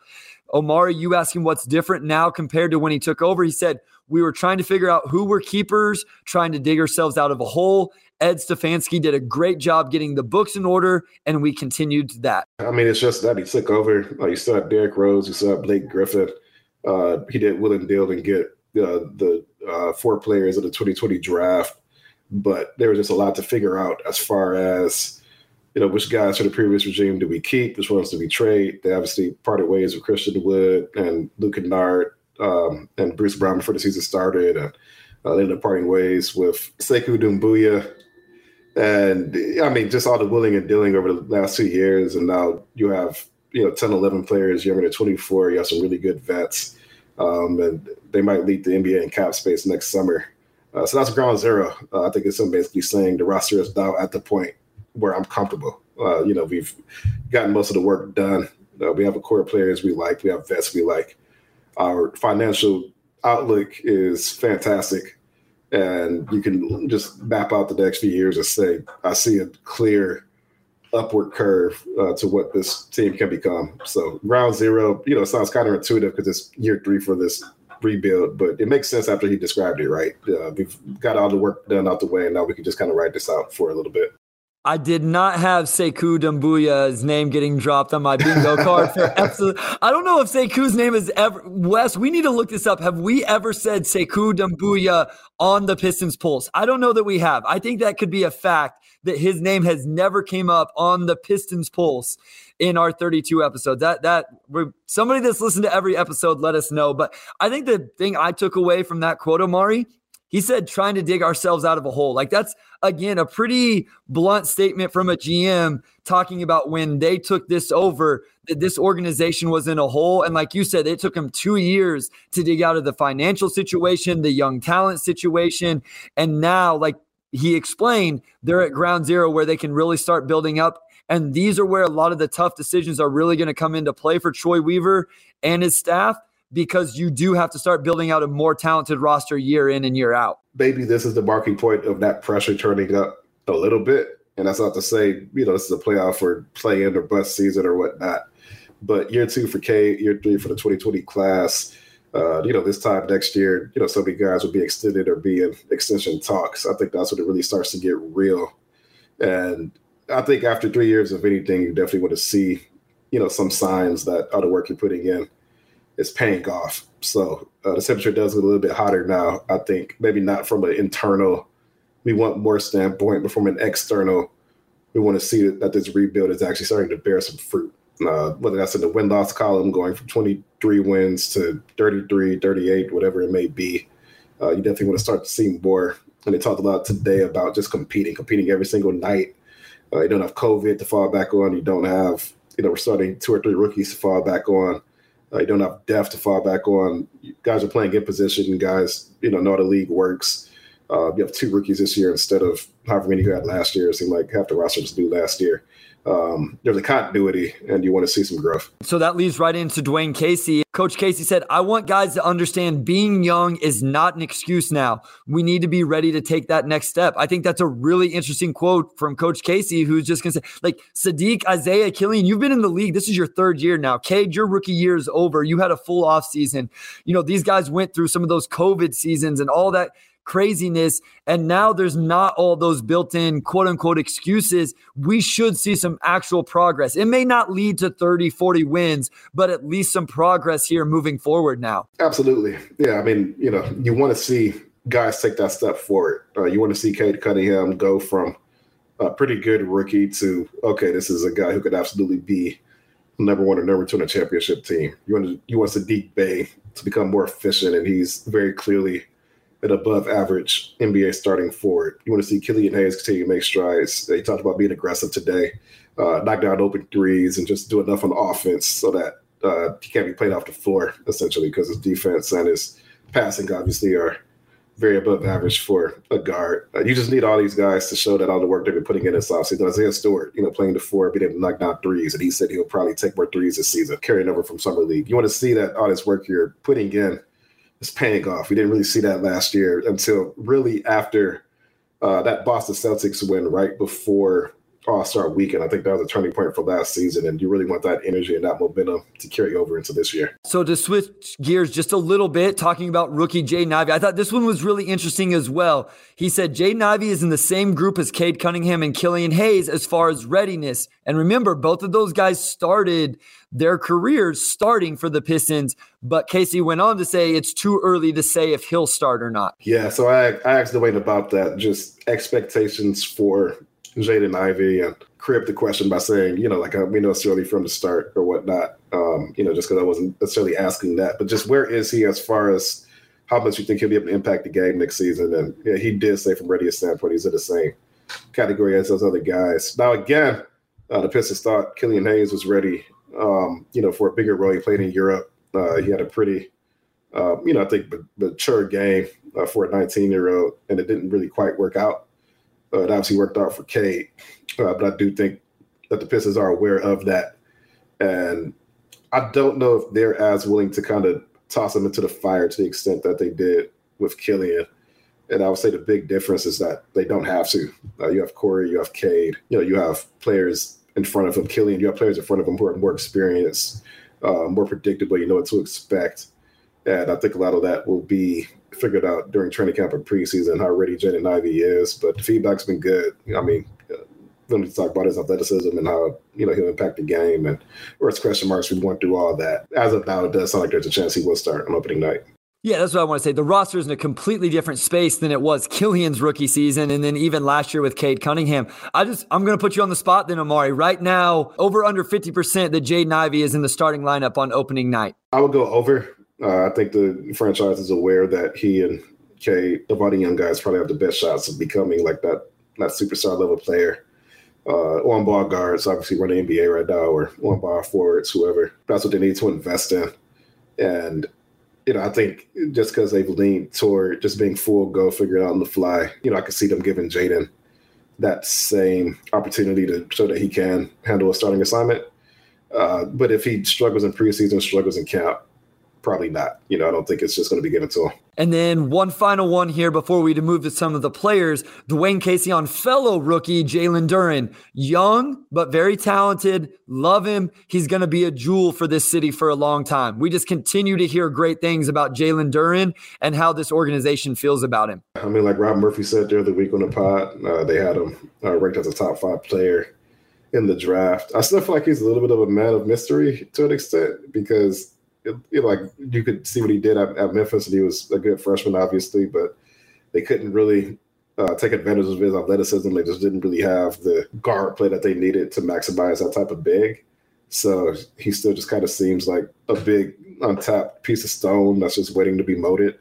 Omari, you ask him what's different now compared to when he took over. He said, We were trying to figure out who were keepers, trying to dig ourselves out of a hole. Ed Stefanski did a great job getting the books in order, and we continued that. I mean, it's just that he took over. Uh, you have Derrick Rose, you have Blake Griffin. Uh, he did will and deal and get uh, the uh, four players of the 2020 draft, but there was just a lot to figure out as far as you know which guys from the previous regime do we keep, which ones do we trade. They obviously parted ways with Christian Wood and Luke Kennard um, and Bruce Brown before the season started, and uh, they ended up parting ways with Sekou Doumbouya. And I mean, just all the willing and dealing over the last two years, and now you have you know 10, 11 players younger than 24. You have some really good vets, um, and they might lead the NBA in cap space next summer. Uh, so that's ground zero. Uh, I think it's basically saying the roster is now at the point where I'm comfortable. Uh, you know, we've gotten most of the work done. Uh, we have a core players we like. We have vets we like. Our financial outlook is fantastic, and you can just map out the next few years and say, I see a clear upward curve uh, to what this team can become. So round zero, you know, sounds counterintuitive because it's year three for this rebuild, but it makes sense after he described it, right? Uh, we've got all the work done out the way, and now we can just kind of write this out for a little bit. I did not have Sekou Doumbouya's name getting dropped on my bingo card for episode. I don't know if Sekou's name is ever Wes. We need to look this up. Have we ever said Sekou Doumbouya on the Pistons Pulse? I don't know that we have. I think that could be a fact that his name has never came up on the Pistons Pulse in our 32 episodes. That that somebody that's listened to every episode, let us know. But I think the thing I took away from that quote, Omari, he said trying to dig ourselves out of a hole. Like that's again a pretty blunt statement from a GM talking about when they took this over that this organization was in a hole. And like you said it took them 2 years to dig out of the financial situation, the young talent situation. And now like he explained they're at ground zero where they can really start building up. And these are where a lot of the tough decisions are really going to come into play for Troy Weaver and his staff because you do have to start building out a more talented roster year in and year out. Maybe this is the marking point of that pressure turning up a little bit. And that's not to say, you know, this is a playoff or play in or bust season or whatnot. But year two for K, year three for the 2020 class, uh, you know, this time next year, you know, so many guys will be extended or be in extension talks. I think that's when it really starts to get real. And I think after three years of anything, you definitely want to see, you know, some signs that the work you're putting in is paying off. So uh, the temperature does get a little bit hotter now. I think maybe not from an internal, we want more standpoint, but from an external, we want to see that this rebuild is actually starting to bear some fruit. Uh, whether that's in the win loss column, going from 23 wins to 33, 38, whatever it may be, uh, you definitely want to start to see more. And they talked a lot today about just competing, competing every single night. Uh, you don't have COVID to fall back on. You don't have, you know, we're starting two or three rookies to fall back on. Uh, you don't have depth to fall back on. Guys are playing in position. Guys, you know, know how the league works. Uh, you have two rookies this year instead of however many you had last year. It seemed like half the roster was new last year um, there's a continuity and you want to see some growth. So that leads right into Dwane Casey. Coach Casey said, I want guys to understand being young is not an excuse now. We need to be ready to take that next step. I think that's a really interesting quote from Coach Casey, who's just going to say, like, Saddiq, Isaiah, Killian, you've been in the league. This is your third year now. Cade, your rookie year is over. You had a full off season. You know, these guys went through some of those COVID seasons and all that craziness. And now there's not all those built in quote unquote excuses. We should see some actual progress. It may not lead to 30, 40 wins, but at least some progress here moving forward now. Absolutely. Yeah. I mean, you know, you want to see guys take that step forward. Uh, you want to see Cade Cunningham go from a pretty good rookie to, okay, this is a guy who could absolutely be number one or number two in a championship team. You want to, you want Saddiq Bey to become more efficient, and he's very clearly an above average NBA starting forward. You want to see Killian Hayes continue to make strides. They talked about being aggressive today. uh, knock down open threes and just do enough on offense so that uh, he can't be played off the floor essentially because his defense and his passing obviously are very above average for a guard. Uh, you just need all these guys to show that all the work they've been putting in this offseason. Isaiah Stewart, you know, playing the four, being able to knock down threes, and he said he'll probably take more threes this season, carrying over from summer league. You want to see that all this work you're putting in is paying off. We didn't really see that last year until really after uh, that Boston Celtics win right before all Star weekend. I think that was a turning point for last season, and you really want that energy and that momentum to carry over into this year. So to switch gears just a little bit, talking about rookie Jaden Ivey, I thought this one was really interesting as well. He said Jaden Ivey is in the same group as Cade Cunningham and Killian Hayes as far as readiness. And remember, both of those guys started their careers starting for the Pistons. But Casey went on to say it's too early to say if he'll start or not. Yeah, so I, I asked Dwane about that, just expectations for Jaden Ivey and crib the question by saying, you know, like uh, we know early from the start or whatnot, um, you know, just because I wasn't necessarily asking that. But just where is he as far as how much you think he'll be able to impact the game next season? And yeah, he did say from ready standpoint, he's in the same category as those other guys. Now, again, uh, the Pistons thought Killian Hayes was ready, um, you know, for a bigger role. He played in Europe. Uh, he had a pretty, uh, you know, I think mature game uh, for a 19 year old, and it didn't really quite work out. Uh, it obviously worked out for Cade, uh, but I do think that the Pistons are aware of that, and I don't know if they're as willing to kind of toss him into the fire to the extent that they did with Killian. And I would say the big difference is that they don't have to. Uh, you have Corey, you have Cade, you know, you have players in front of him, Killian, you have players in front of him who are more experienced, uh, more predictable, you know what to expect. And I think a lot of that will be figured out during training camp and preseason how ready Jaden Ivey is. But the feedback's been good. I mean, uh, we need to talk about his athleticism and how you know he'll impact the game and where it's question marks. We went through all that. As of now, it does sound like there's a chance he will start on opening night. Yeah, that's what I want to say. The roster is in a completely different space than it was Killian's rookie season, and then even last year with Cade Cunningham. I just I'm going to put you on the spot then, Omari. Right now, over under 50 percent that Jaden Ivey is in the starting lineup on opening night. I would go over. Uh, I think the franchise is aware that he and Cade, the body young guys, probably have the best shots of becoming like that that superstar level player. Uh, on ball guards, obviously running NBA right now, or on ball forwards, whoever. That's what they need to invest in. And you know, I think just because they've leaned toward just being full go, figure it out on the fly, you know, I could see them giving Jaden that same opportunity to show that he can handle a starting assignment. Uh, but if he struggles in preseason, struggles in camp, probably not. You know, I don't think it's just going to be given to him. And then one final one here before we move to some of the players. Dwane Casey on fellow rookie Jalen Duren. Young, but very talented. Love him. He's going to be a jewel for this city for a long time. We just continue to hear great things about Jalen Duren and how this organization feels about him. I mean, like Rob Murphy said the other week on the pod, uh, they had him uh, ranked as a top five player in the draft. I still feel like he's a little bit of a man of mystery to an extent because like you could see what he did at, at, Memphis, and he was a good freshman, obviously, but they couldn't really uh, take advantage of his athleticism. They just didn't really have the guard play that they needed to maximize that type of big. So he still just kind of seems like a big untapped piece of stone that's just waiting to be molded.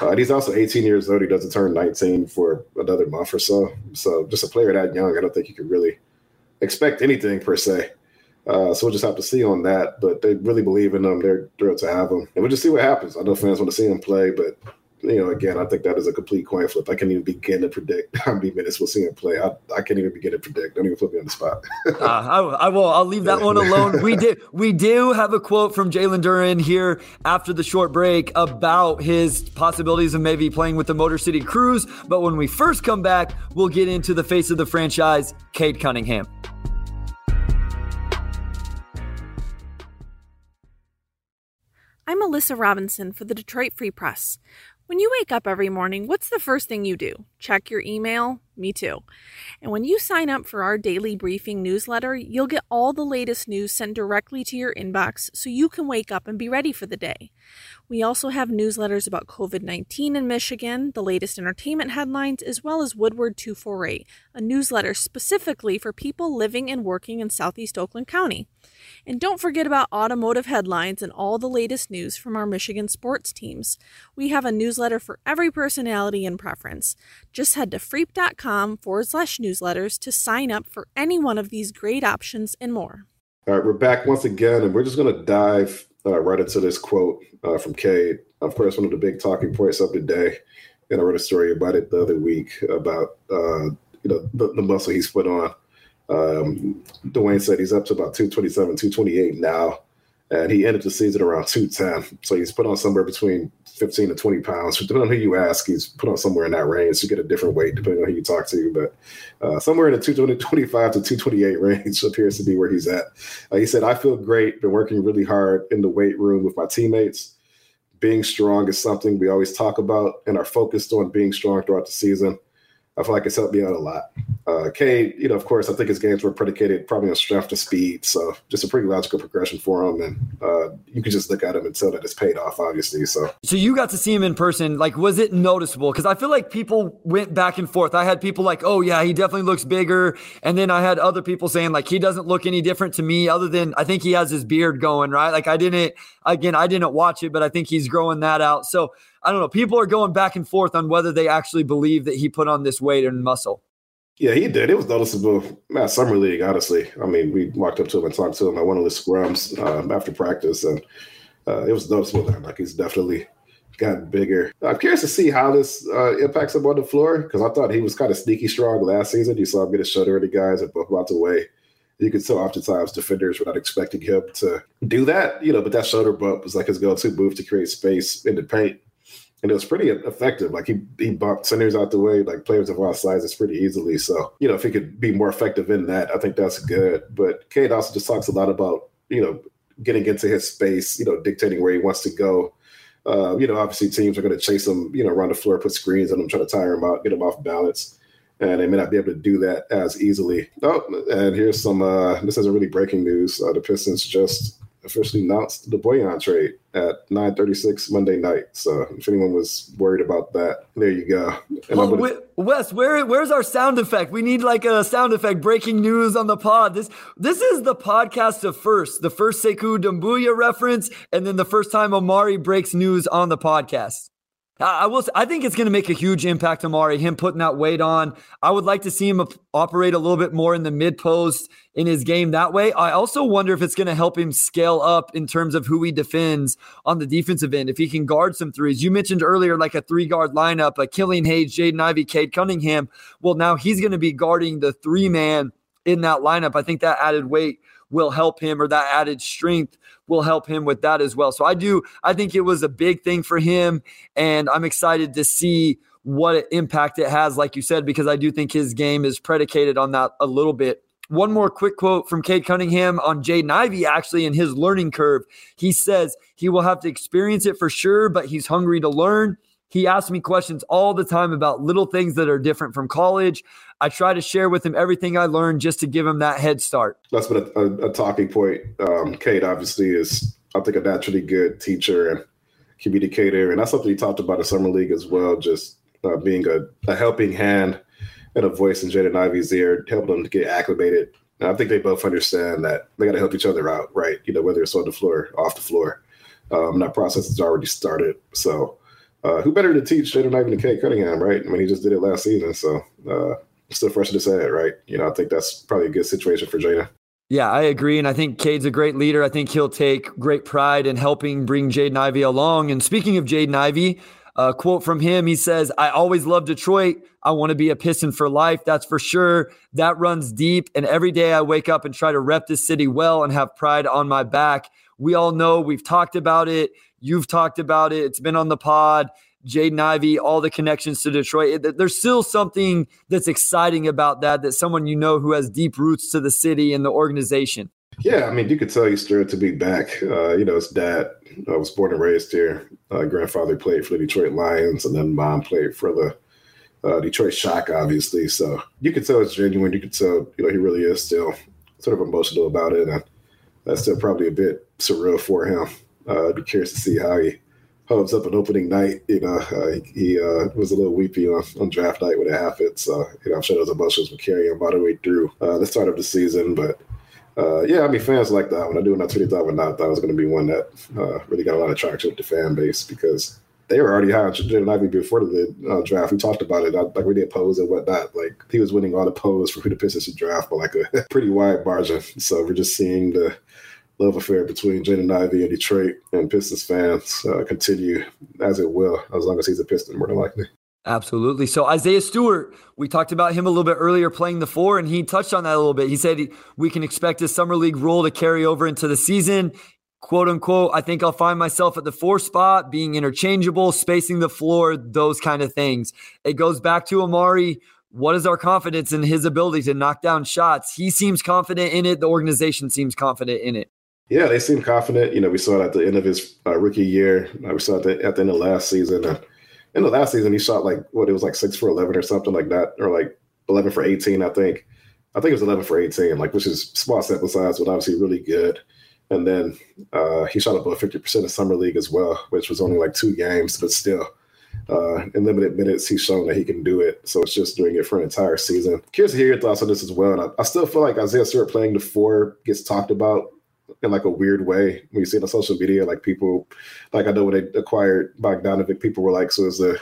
Uh, he's also 18 years old. He doesn't turn 19 for another month or so. So just a player that young, I don't think you could really expect anything per se. Uh, so we'll just have to see on that. But they really believe in them. They're thrilled to have them, and we'll just see what happens. I know fans want to see him play, but you know, again, I think that is a complete coin flip. I can't even begin to predict how many minutes we'll see him play. I, I can't even begin to predict. Don't even put me on the spot. uh, I, I, will. I'll leave that one alone. We do. We do have a quote from Jalen Duren here after the short break about his possibilities of maybe playing with the Motor City Cruise. But when we first come back, we'll get into the face of the franchise, Cade Cunningham. I'm Alyssa Robinson for the Detroit Free Press. When you wake up every morning, what's the first thing you do? Check your email? Me too. And when you sign up for our daily briefing newsletter, you'll get all the latest news sent directly to your inbox so you can wake up and be ready for the day. We also have newsletters about COVID 19 in Michigan, the latest entertainment headlines, as well as Woodward 248, a newsletter specifically for people living and working in Southeast Oakland County. And don't forget about automotive headlines and all the latest news from our Michigan sports teams. We have a newsletter for every personality and preference. Just head to freep.com forward slash newsletters to sign up for any one of these great options and more. All right, we're back once again, and we're just going to dive uh, right into this quote uh, from Cade. Of course, one of the big talking points of the day, and I wrote a story about it the other week about uh, you know the, the, muscle he's put on. Um, Dwane said he's up to about 227, 228 now and he ended the season around 210. So he's put on somewhere between 15 to 20 pounds. Depending on who you ask, he's put on somewhere in that range to get a different weight, depending on who you talk to. But uh, somewhere in the 225 to 228 range appears to be where he's at. Uh, he said, I feel great, been working really hard in the weight room with my teammates. Being strong is something we always talk about and are focused on being strong throughout the season. I feel like it's helped me out a lot. Uh, Cade, you know, of course, I think his games were predicated probably on strength to speed. So just a pretty logical progression for him. And uh, you can just look at him and tell that it's paid off, obviously. So, so you got to see him in person. Like, was it noticeable? Because I feel like people went back and forth. I had people like, oh, yeah, he definitely looks bigger. And then I had other people saying, like, he doesn't look any different to me other than I think he has his beard going, right? Like, I didn't, again, I didn't watch it, but I think he's growing that out. So, I don't know. People are going back and forth on whether they actually believe that he put on this weight and muscle. Yeah, he did. It was noticeable at summer league. Honestly, I mean, we walked up to him and talked to him at one of the scrums um, after practice, and uh, it was noticeable that like he's definitely gotten bigger. I'm curious to see how this uh, impacts him on the floor because I thought he was kind of sneaky strong last season. You saw him get a shoulder the guys at both out the way. You could tell oftentimes defenders were not expecting him to do that, you know, but that shoulder bump was like his go-to move to create space in the paint and it was pretty effective. Like he he bumped centers out the way, like players of all sizes, pretty easily. So you know, if he could be more effective in that, I think that's good. But Cade also just talks a lot about you know getting into his space, you know, dictating where he wants to go. Uh, you know, obviously teams are going to chase him, you know, around the floor, put screens on him, try to tire him out, get him off balance. And they may not be able to do that as easily. Oh, and here's some. Uh, this isn't really breaking news. Uh, the Pistons just officially announced the Bojan trade at 9:36 Monday night. So if anyone was worried about that, there you go. Well, gonna... Wes, where where's our sound effect? We need like a sound effect. Breaking news on the pod. This this is the podcast of first, the first Sekou Doumbouya reference, and then the first time Omari breaks news on the podcast. I will. I think it's going to make a huge impact, Omari. Him putting that weight on. I would like to see him operate a little bit more in the mid post in his game that way. I also wonder if it's going to help him scale up in terms of who he defends on the defensive end. If he can guard some threes, you mentioned earlier like a three guard lineup, a Killian Hayes, Jaden Ivey, Cade Cunningham. Well, now he's going to be guarding the three man in that lineup. I think that added weight will help him, or that added strength will help him with that as well. So I do, I think it was a big thing for him. And I'm excited to see what impact it has, like you said, because I do think his game is predicated on that a little bit. One more quick quote from Cade Cunningham on Jaden Ivey, actually, in his learning curve. He says he will have to experience it for sure, but he's hungry to learn. He asks me questions all the time about little things that are different from college. I try to share with him everything I learned just to give him that head start. That's been a, a, a talking point. Um, Cade obviously is, I think, a naturally good teacher and communicator, and that's something he talked about in summer league as well. Just uh, being a, a, helping hand and a voice in Jaden Ivey's ear, helping them to get acclimated. And I think they both understand that they got to help each other out, right? You know, whether it's on the floor, off the floor. Um, that process has already started. So, uh, who better to teach Jaden Ivey than Cade Cunningham, right? I mean, he just did it last season, so uh, still fresh to say it, right? You know, I think that's probably a good situation for Jaden. Yeah, I agree. And I think Cade's a great leader. I think he'll take great pride in helping bring Jaden Ivey along. And speaking of Jaden Ivey, a quote from him he says, I always love Detroit. I want to be a Piston for life. That's for sure. That runs deep. And every day I wake up and try to rep this city well and have pride on my back. We all know we've talked about it. You've talked about it. It's been on the pod. Jaden Ivey, all the connections to Detroit. There's still something that's exciting about that, that someone you know who has deep roots to the city and the organization. Yeah, I mean, you could tell he's thrilled to be back. Uh, you know, his dad uh, was born and raised here. Uh, grandfather played for the Detroit Lions, and then mom played for the uh, Detroit Shock, obviously. So you could tell it's genuine. You could tell, you know, he really is still sort of emotional about it, and that's still probably a bit surreal for him. Uh, I'd be curious to see how he holds up an opening night. You know, uh, he uh, was a little weepy on, on draft night when it happened. So, you know, I'm sure those emotions will carry him all the way through uh, the start of the season. But uh, yeah, I mean, fans like that one. I do not really thought one out. That was going to be one that uh, really got a lot of traction with the fan base because they were already high on Jaden Ivey before the uh, draft. We talked about it, uh, like we did polls and whatnot. Like he was winning all the polls for who the Pistons should draft by like a pretty wide margin. So we're just seeing the love affair between Jaden Ivey and Detroit and Pistons fans uh, continue as it will, as long as he's a Piston, more than likely. Absolutely. So Isaiah Stewart, we talked about him a little bit earlier playing the four, and he touched on that a little bit. He said we can expect his summer league role to carry over into the season. Quote unquote, I think I'll find myself at the four spot, being interchangeable, spacing the floor, those kind of things. It goes back to Omari. What is our confidence in his ability to knock down shots? He seems confident in it. The organization seems confident in it. Yeah, they seem confident. You know, we saw it at the end of his uh, rookie year. Uh, we saw it at the, at the end of last season. Uh, in the last season, he shot like what it was like six for eleven or something like that, or like eleven for eighteen. I think. I think it was eleven for eighteen, like which is small sample size, but obviously really good. And then uh, he shot above fifty percent in summer league as well, which was only like two games, but still. Uh, in limited minutes, he's shown that he can do it. So it's just doing it for an entire season. Curious to hear your thoughts on this as well. And I, I still feel like Isaiah Stewart playing the four gets talked about in like a weird way when you see it on social media. Like people, like I know when they acquired Bogdanovic, people were like, "So is the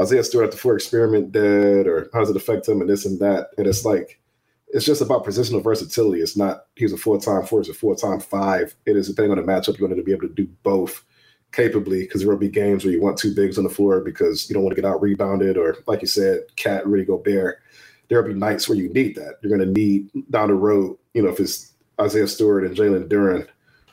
Isaiah Stewart at the four experiment dead, or how does it affect him?" And this and that. And it's like it's just about positional versatility. It's not he's a full time four, he's a full time five. It is depending on the matchup, you want to be able to do both capably because there will be games where you want two bigs on the floor because you don't want to get out rebounded or like you said, Cat really go bare. There'll be nights where you need that. You're going to need down the road, you know, if it's Isaiah Stewart and Jalen Duren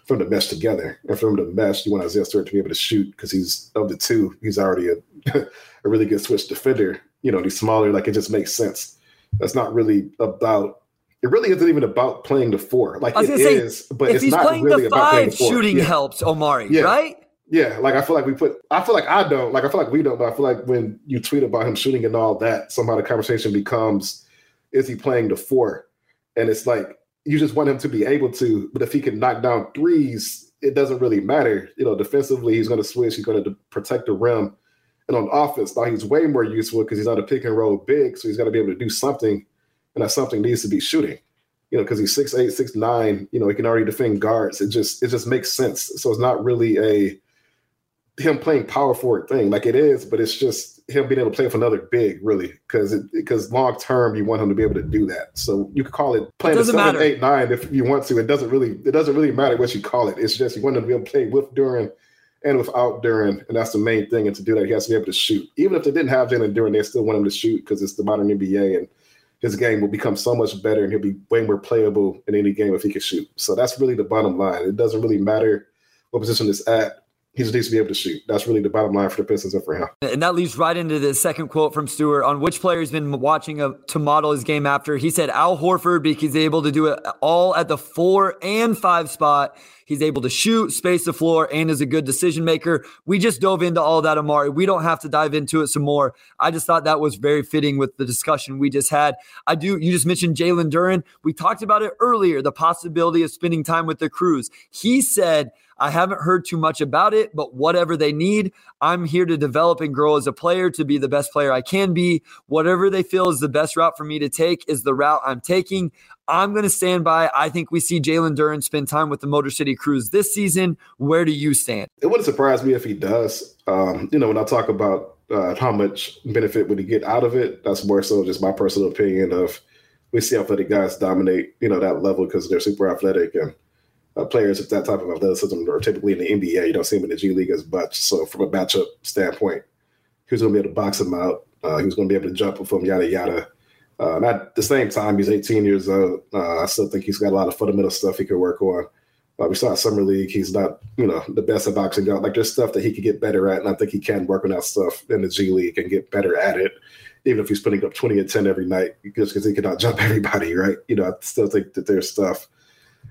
from the mesh together. And from the mesh, you want Isaiah Stewart to be able to shoot because he's of the two, he's already a, a really good switch defender. You know, he's smaller, like it just makes sense. That's not really about it really isn't even about playing the four. Like it say, is, but if it's he's not playing really the about playing five, the four. shooting yeah. helps Omari, Yeah. right? Yeah, like I feel like we put. I feel like I don't. Like I feel like we don't. But I feel like when you tweet about him shooting and all that, somehow the conversation becomes, is he playing the four? And it's like you just want him to be able to. But if he can knock down threes, it doesn't really matter. You know, defensively, he's going to switch. He's going to protect the rim. And on offense, now he's way more useful because he's not a pick and roll big. So he's got to be able to do something, and that something needs to be shooting. You know, because he's six eight, six nine. You know, he can already defend guards. It just it just makes sense. So it's not really a him playing power forward thing like it is, but it's just him being able to play with another big, really, because because long term you want him to be able to do that. So you could call it playing It seven, matter. eight, nine if you want to. It doesn't really it doesn't really matter what you call it. It's just you want him to be able to play with Duren and without Duren, and that's the main thing. And to do that, he has to be able to shoot. Even if they didn't have Jalen Duren, they still want him to shoot because it's the modern NBA and his game will become so much better and he'll be way more playable in any game if he can shoot. So that's really the bottom line. It doesn't really matter what position it's at. He just needs to be able to shoot. That's really the bottom line for the Pistons and for him. And that leads right into the second quote from Stewart on which player he's been watching uh to model his game after. He said Al Horford because he's able to do it all at the four and five spot. He's able to shoot, space the floor, and is a good decision maker. We just dove into all that, Omari. We don't have to dive into it some more. I just thought that was very fitting with the discussion we just had. I do. You just mentioned Jalen Duren. We talked about it earlier. The possibility of spending time with the Cruise. He said. I haven't heard too much about it, but whatever they need, I'm here to develop and grow as a player to be the best player I can be. Whatever they feel is the best route for me to take is the route I'm taking. I'm going to stand by. I think we see Jalen Duren spend time with the Motor City Cruise this season. Where do you stand? It wouldn't surprise me if he does. Um, you know, when I talk about uh, how much benefit would he get out of it, that's more so just my personal opinion of we see athletic guys dominate, you know, that level because they're super athletic and uh, players with that type of athleticism are typically in the NBA. You don't see them in the G League as much. So from a matchup standpoint, he was going to be able to box him out. Uh, he was going to be able to jump with him, yada yada. Uh, and at the same time, he's 18 years old. Uh, I still think he's got a lot of fundamental stuff he could work on. Uh, we saw at summer league, he's not, you know, the best at boxing out. Like there's stuff that he could get better at, and I think he can work on that stuff in the G League and get better at it. Even if he's putting up 20 and 10 every night, just because he cannot jump everybody, right? You know, I still think that there's stuff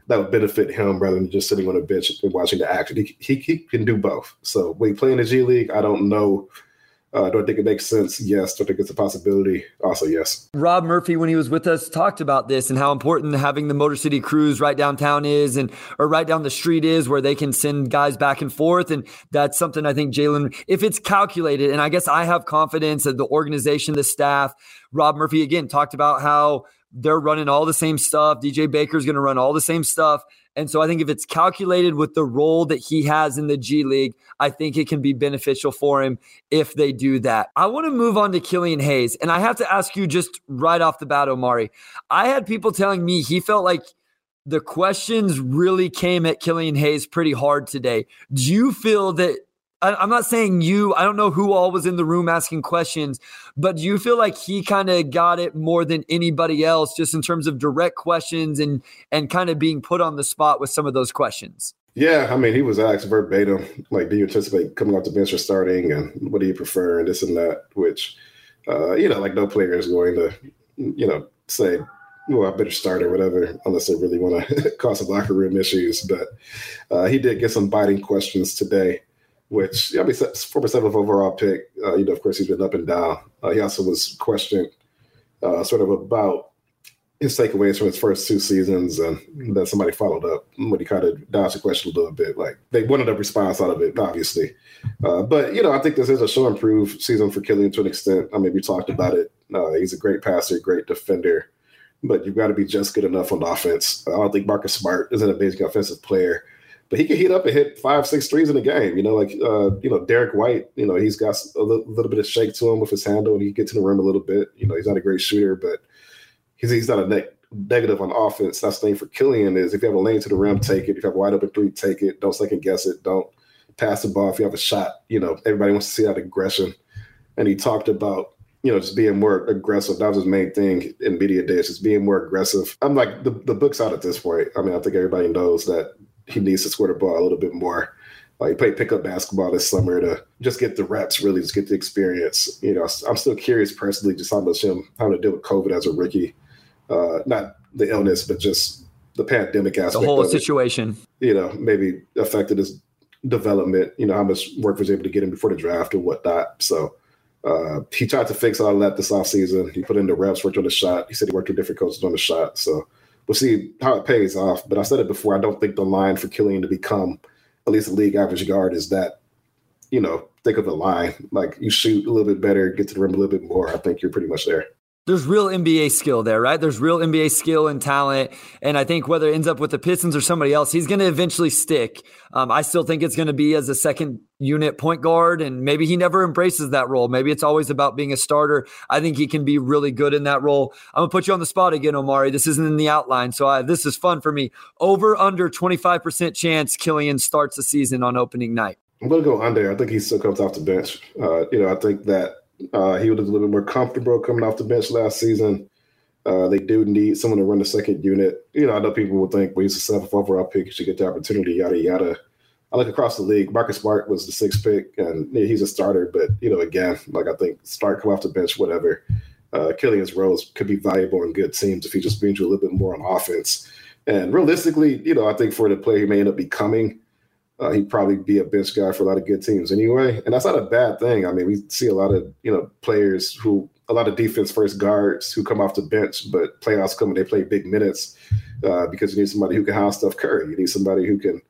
that would benefit him rather than just sitting on a bench and watching the action. He, he, he can do both. So when he play in the G League, I don't know. Uh, do I think it makes sense? Yes. Do I think it's a possibility? Also, yes. Rob Murphy, when he was with us, talked about this and how important having the Motor City Cruise right downtown is, and or right down the street is, where they can send guys back and forth. And that's something I think Jalen, if it's calculated, and I guess I have confidence that the organization, the staff, Rob Murphy again talked about how they're running all the same stuff. DJ Bakker's going to run all the same stuff. And so I think if it's calculated with the role that he has in the G League, I think it can be beneficial for him if they do that. I want to move on to Killian Hayes. And I have to ask you just right off the bat, Omari. I had people telling me he felt like the questions really came at Killian Hayes pretty hard today. Do you feel that I, am not saying you, I don't know who all was in the room asking questions, but do you feel like he kind of got it more than anybody else just in terms of direct questions and and kind of being put on the spot with some of those questions? Yeah, I mean, he was asked verbatim, like, do you anticipate coming off the bench or starting, and what do you prefer, and this and that, which, uh, you know, like no player is going to, you know, say, well, I better start or whatever, unless they really want to cause some locker room issues. But uh, he did get some biting questions today which I mean, former seventh overall pick. Uh, you know, of course, he's been up and down. Uh, he also was questioned uh, sort of about his takeaways from his first two seasons, and then somebody followed up when he kind of dodged the question a little bit. Like they wanted a response out of it, obviously. Uh, but you know, I think this is a show improved season for Killian to an extent. I mean, we talked about it. Uh, he's a great passer, great defender, but you've got to be just good enough on offense. I don't think Marcus Smart is an amazing offensive player but he can heat up and hit five, six threes in a game. You know, like uh, you know Derrick White. You know, he's got a little, little, bit of shake to him with his handle, and he gets in the rim a little bit. You know, he's not a great shooter, but he's he's not a ne- negative on offense. That's the thing for Killian is if you have a lane to the rim, take it. If you have a wide open three, take it. Don't second guess it. Don't pass the ball. If you have a shot, you know everybody wants to see that aggression. And he talked about you know, just being more aggressive. That was his main thing in media days, just being more aggressive. I'm like, the, the book's out at this point. I mean, I think everybody knows that he needs to score the ball a little bit more. Like he played pickup basketball this summer to just get the reps, really just get the experience. You know, I'm still curious personally just how much him how to deal with COVID as a rookie. Uh, not the illness, but just the pandemic aspect. The whole situation. It, you know, maybe affected his development. You know, how much work was able to get him before the draft and whatnot. So uh, he tried to fix all of that this offseason. He put in the reps, worked on the shot. He said he worked with different coaches on the shot. So we'll see how it pays off. But I said it before. I don't think the line for Killian to become at least a league average guard is that, you know, think of a line. Like you shoot a little bit better, get to the rim a little bit more. I think you're pretty much there there's real NBA skill there, right? There's real NBA skill and talent. And I think whether it ends up with the Pistons or somebody else, he's going to eventually stick. Um, I still think it's going to be as a second unit point guard, and maybe he never embraces that role. Maybe it's always about being a starter. I think he can be really good in that role. I'm going to put you on the spot again, Omari. This isn't in the outline, so I, this is fun for me. Over under 25% chance Killian starts the season on opening night. I'm going to go under. I think he still comes off the bench. Uh, you know, I think that uh, he was a little bit more comfortable coming off the bench last season. Uh, they do need someone to run the second unit. You know, I know people will think, well, he's a seventh overall pick, he should get the opportunity, yada yada. I look across the league. Marcus Smart was the sixth pick, and yeah, he's a starter. But you know, again, like I think start come off the bench, whatever. Uh, Killian's roles could be valuable in good teams if he just brings you a little bit more on offense. And realistically, you know, I think for the player he may end up becoming, uh, he'd probably be a bench guy for a lot of good teams anyway. And that's not a bad thing. I mean, we see a lot of, you know, players who, a lot of defense first guards who come off the bench, but playoffs come and they play big minutes uh, because you need somebody who can house Steph Curry. You need somebody who can,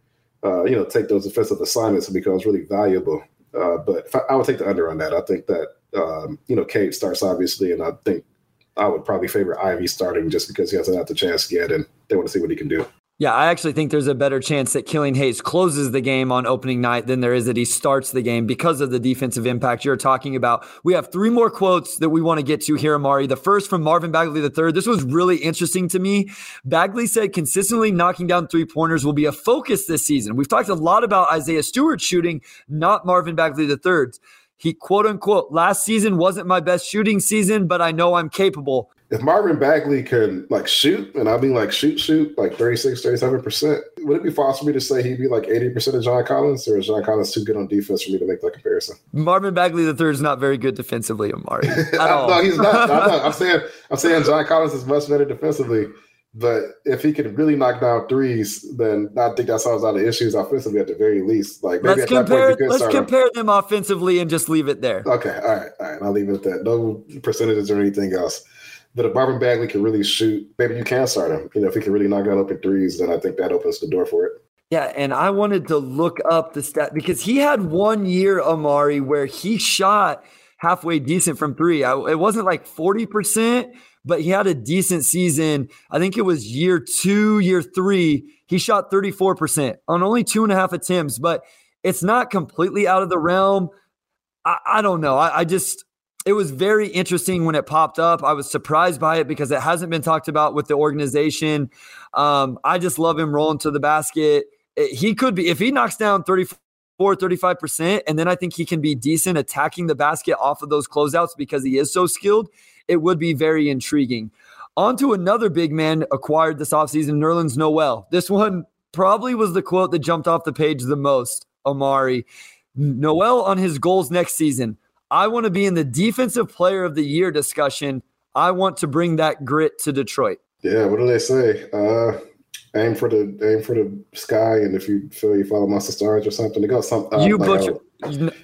uh, you know, take those defensive assignments and becomes really valuable. Uh, but I, I, would take the under on that. I think that, um, you know, Cade starts obviously, and I think I would probably favor Ivey starting just because he hasn't had the chance yet and they want to see what he can do. Yeah, I actually think there's a better chance that Killian Hayes closes the game on opening night than there is that he starts the game because of the defensive impact you're talking about. We have three more quotes that we want to get to here, Omari. The first from Marvin Bagley III. This was really interesting to me. Bagley said consistently knocking down three pointers will be a focus this season. We've talked a lot about Isaiah Stewart shooting, not Marvin Bagley III. He quote unquote, last season wasn't my best shooting season, but I know I'm capable if Marvin Bagley can like shoot, and I mean like shoot, shoot, like 36, 37%, would it be false for me to say he'd be like 80% of John Collins, or is John Collins too good on defense for me to make that comparison? Marvin Bagley the third is not very good defensively, Omari. At all. no, he's not. no, I'm saying I'm saying John Collins is much better defensively. But if he could really knock down threes, then I think that solves a lot of issues offensively at the very least. Like maybe let's compare let's compare them offensively and just leave it there. Okay, all right, all right. I'll leave it at that. No percentages or anything else. But if Marvin Bagley can really shoot, maybe you can start him. You know, if he can really knock out open threes, then I think that opens the door for it. Yeah, and I wanted to look up the stat because he had one year, Omari, where he shot halfway decent from three. I, it wasn't like 40%, but he had a decent season. I think it was year two, year three. He shot 34% on only two and a half attempts, but it's not completely out of the realm. I, I don't know. I, I just, it was very interesting when it popped up. I was surprised by it because it hasn't been talked about with the organization. Um, I just love him rolling to the basket. He could be, if he knocks down 34 35%, and then I think he can be decent attacking the basket off of those closeouts because he is so skilled, it would be very intriguing. On to another big man acquired this offseason, Nerlens Noel. This one probably was the quote that jumped off the page the most, Omari. Noel on his goals next season. I want to be in the defensive player of the year discussion. I want to bring that grit to Detroit. Yeah, what do they say? Uh, aim for the aim for the sky, and if you feel you fall amongst the stars or something, to go something. Uh, you like butcher.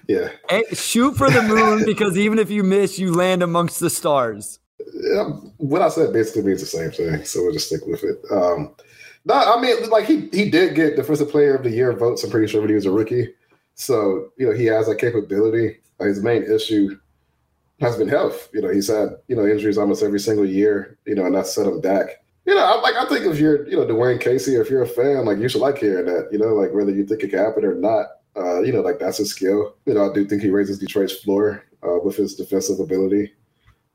yeah. Shoot for the moon because even if you miss, you land amongst the stars. Yeah, what I said basically means the same thing, so we'll just stick with it. Um, no, I mean, like he he did get defensive player of the year votes. I'm pretty sure when he was a rookie, so you know he has that capability. His main issue has been health. You know, he's had you know injuries almost every single year. You know, and that's set him back you know, I, like I think if you're, you know, Dwane Casey, if you're a fan, like you should like hearing that. You know, like whether you think it can happen or not. Uh, you know, like that's a skill. You know, I do think he raises Detroit's floor uh, with his defensive ability,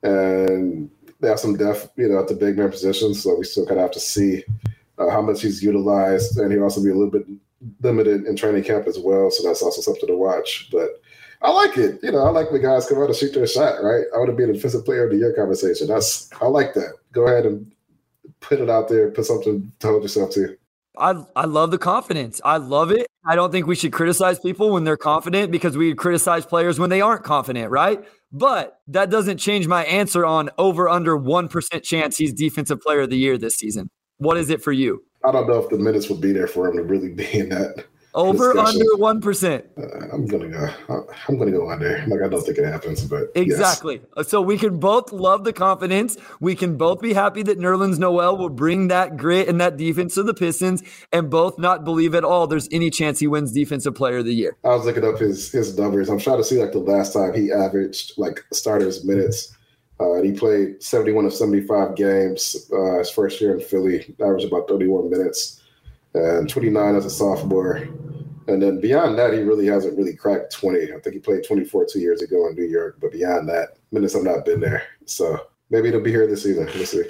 and they have some depth, you know, at the big man position. So we still kind of have to see uh, how much he's utilized, and he'll also be a little bit limited in training camp as well. So that's also something to watch. But I like it. You know, I like when guys come out and shoot their shot. Right? I want to be a defensive player of the year conversation. That's I like that. Go ahead and put it out there, put something to hold yourself to. I, I love the confidence. I love it. I don't think we should criticize people when they're confident because we criticize players when they aren't confident, right? But that doesn't change my answer on over under 1% chance he's defensive player of the year this season. What is it for you? I don't know if the minutes will be there for him to really be in that over under one percent. Uh, I'm gonna go. I'm gonna go under. Like I don't think it happens, but exactly. Yes. So we can both love the confidence. We can both be happy that Nerlens Noel will bring that grit and that defense to the Pistons, and both not believe at all there's any chance he wins Defensive Player of the Year. I was looking up his his numbers. I'm trying to see like the last time he averaged like starters minutes. Uh, he played 71 of 75 games uh, his first year in Philly, averaged about 31 minutes, and 29 as a sophomore. And then beyond that, he really hasn't really cracked 20. I think he played 24 two years ago in New York. But beyond that, minutes have not been there. So maybe it'll be here this season. We'll see.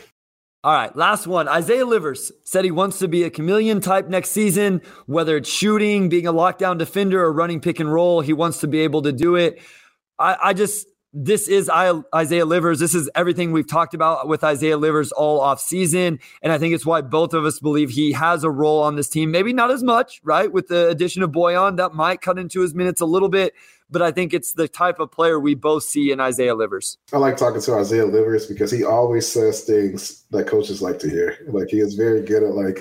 All right, last one. Isaiah Livers said he wants to be a chameleon type next season, whether it's shooting, being a lockdown defender, or running pick and roll. He wants to be able to do it. I, I just this is Isaiah Livers. This is everything we've talked about with Isaiah Livers all off season. And I think it's why both of us believe he has a role on this team. Maybe not as much, right? With the addition of Bojan, that might cut into his minutes a little bit. But I think it's the type of player we both see in Isaiah Livers. I like talking to Isaiah Livers because he always says things that coaches like to hear. Like he is very good at like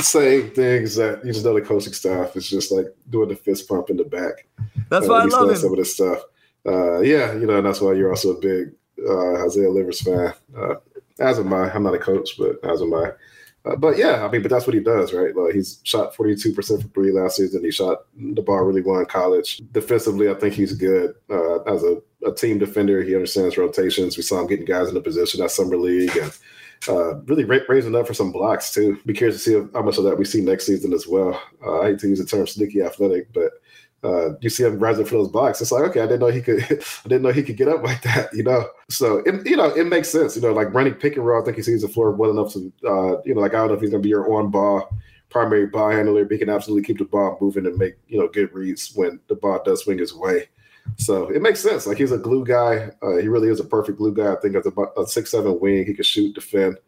saying things that you just know the coaching staff is just like doing the fist pump in the back. That's uh, why I love him. Some of this stuff uh, yeah, you know, and that's why you're also a big uh, Isaiah Livers fan. Uh, as am I. I'm not a coach, but as am I. Uh, but yeah, I mean, but that's what he does, right? Like he's shot 42% for three last season. He shot the ball really well in college. Defensively, I think he's good uh, as a, a, team defender. He understands rotations. We saw him getting guys in the position at summer league and uh, really ra- raising up for some blocks too. Be curious to see how much of that we see next season as well. Uh, I hate to use the term sneaky athletic, but uh, you see him rising for those blocks. It's like, okay, I didn't know he could. I didn't know he could get up like that. You know, so it, you know it makes sense. You know, like running pick and roll. I think he sees the floor well enough to, uh, you know, like I don't know if he's going to be your on ball primary ball handler. But he can absolutely keep the ball moving and make you know good reads when the ball does swing his way. So it makes sense. Like he's a glue guy. Uh, he really is a perfect glue guy. I think as a, a six seven wing, he can shoot, defend,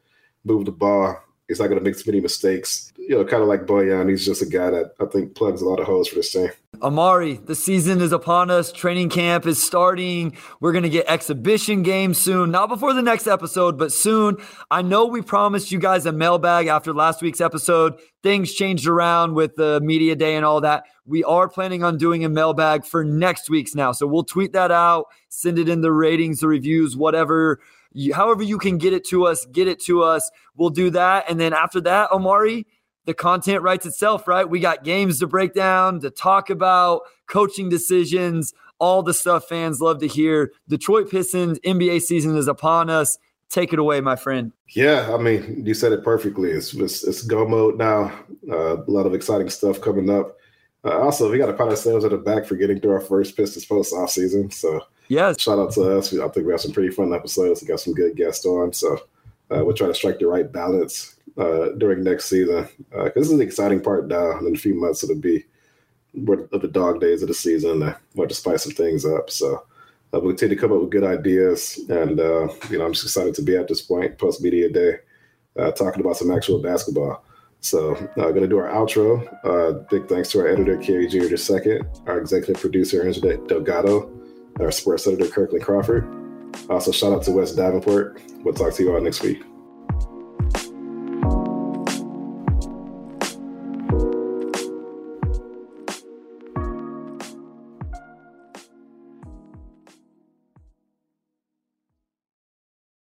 move the ball. He's not going to make too many mistakes. You know, kind of like Bojan. He's just a guy that I think plugs a lot of holes for this team. Omari, the season is upon us. Training camp is starting. We're going to get exhibition games soon. Not before the next episode, but soon. I know we promised you guys a mailbag after last week's episode. Things changed around with the media day and all that. We are planning on doing a mailbag for next week's now. So we'll tweet that out, send it in the ratings, the reviews, whatever you, however you can get it to us, get it to us. We'll do that. And then after that, Omari, the content writes itself, right? We got games to break down, to talk about, coaching decisions, all the stuff fans love to hear. Detroit Pistons NBA season is upon us. take it away, my friend. Yeah, I mean, you said it perfectly. It's it's, it's go mode now. Uh, a lot of exciting stuff coming up. Uh, also, we got to pat ourselves at the back for getting through our first Pistons post off season. So, yes, shout out to us. I think we have some pretty fun episodes. We got some good guests on. So, uh, we'll try to strike the right balance uh, during next season uh, this is the exciting part now. In a few months, it'll be of the dog days of the season. Uh, we'll to spice some things up. So, uh, we'll continue to come up with good ideas. And, uh, you know, I'm just excited to be at this point, post media day, uh, talking about some actual basketball. So, I'm uh, going to do our outro. Uh, big thanks to our editor, Kerry Jr. II, our executive producer, Angela Delgado, our sports editor, Kirkland Crawford. Also, shout out to Wes Davenport. We'll talk to you all next week.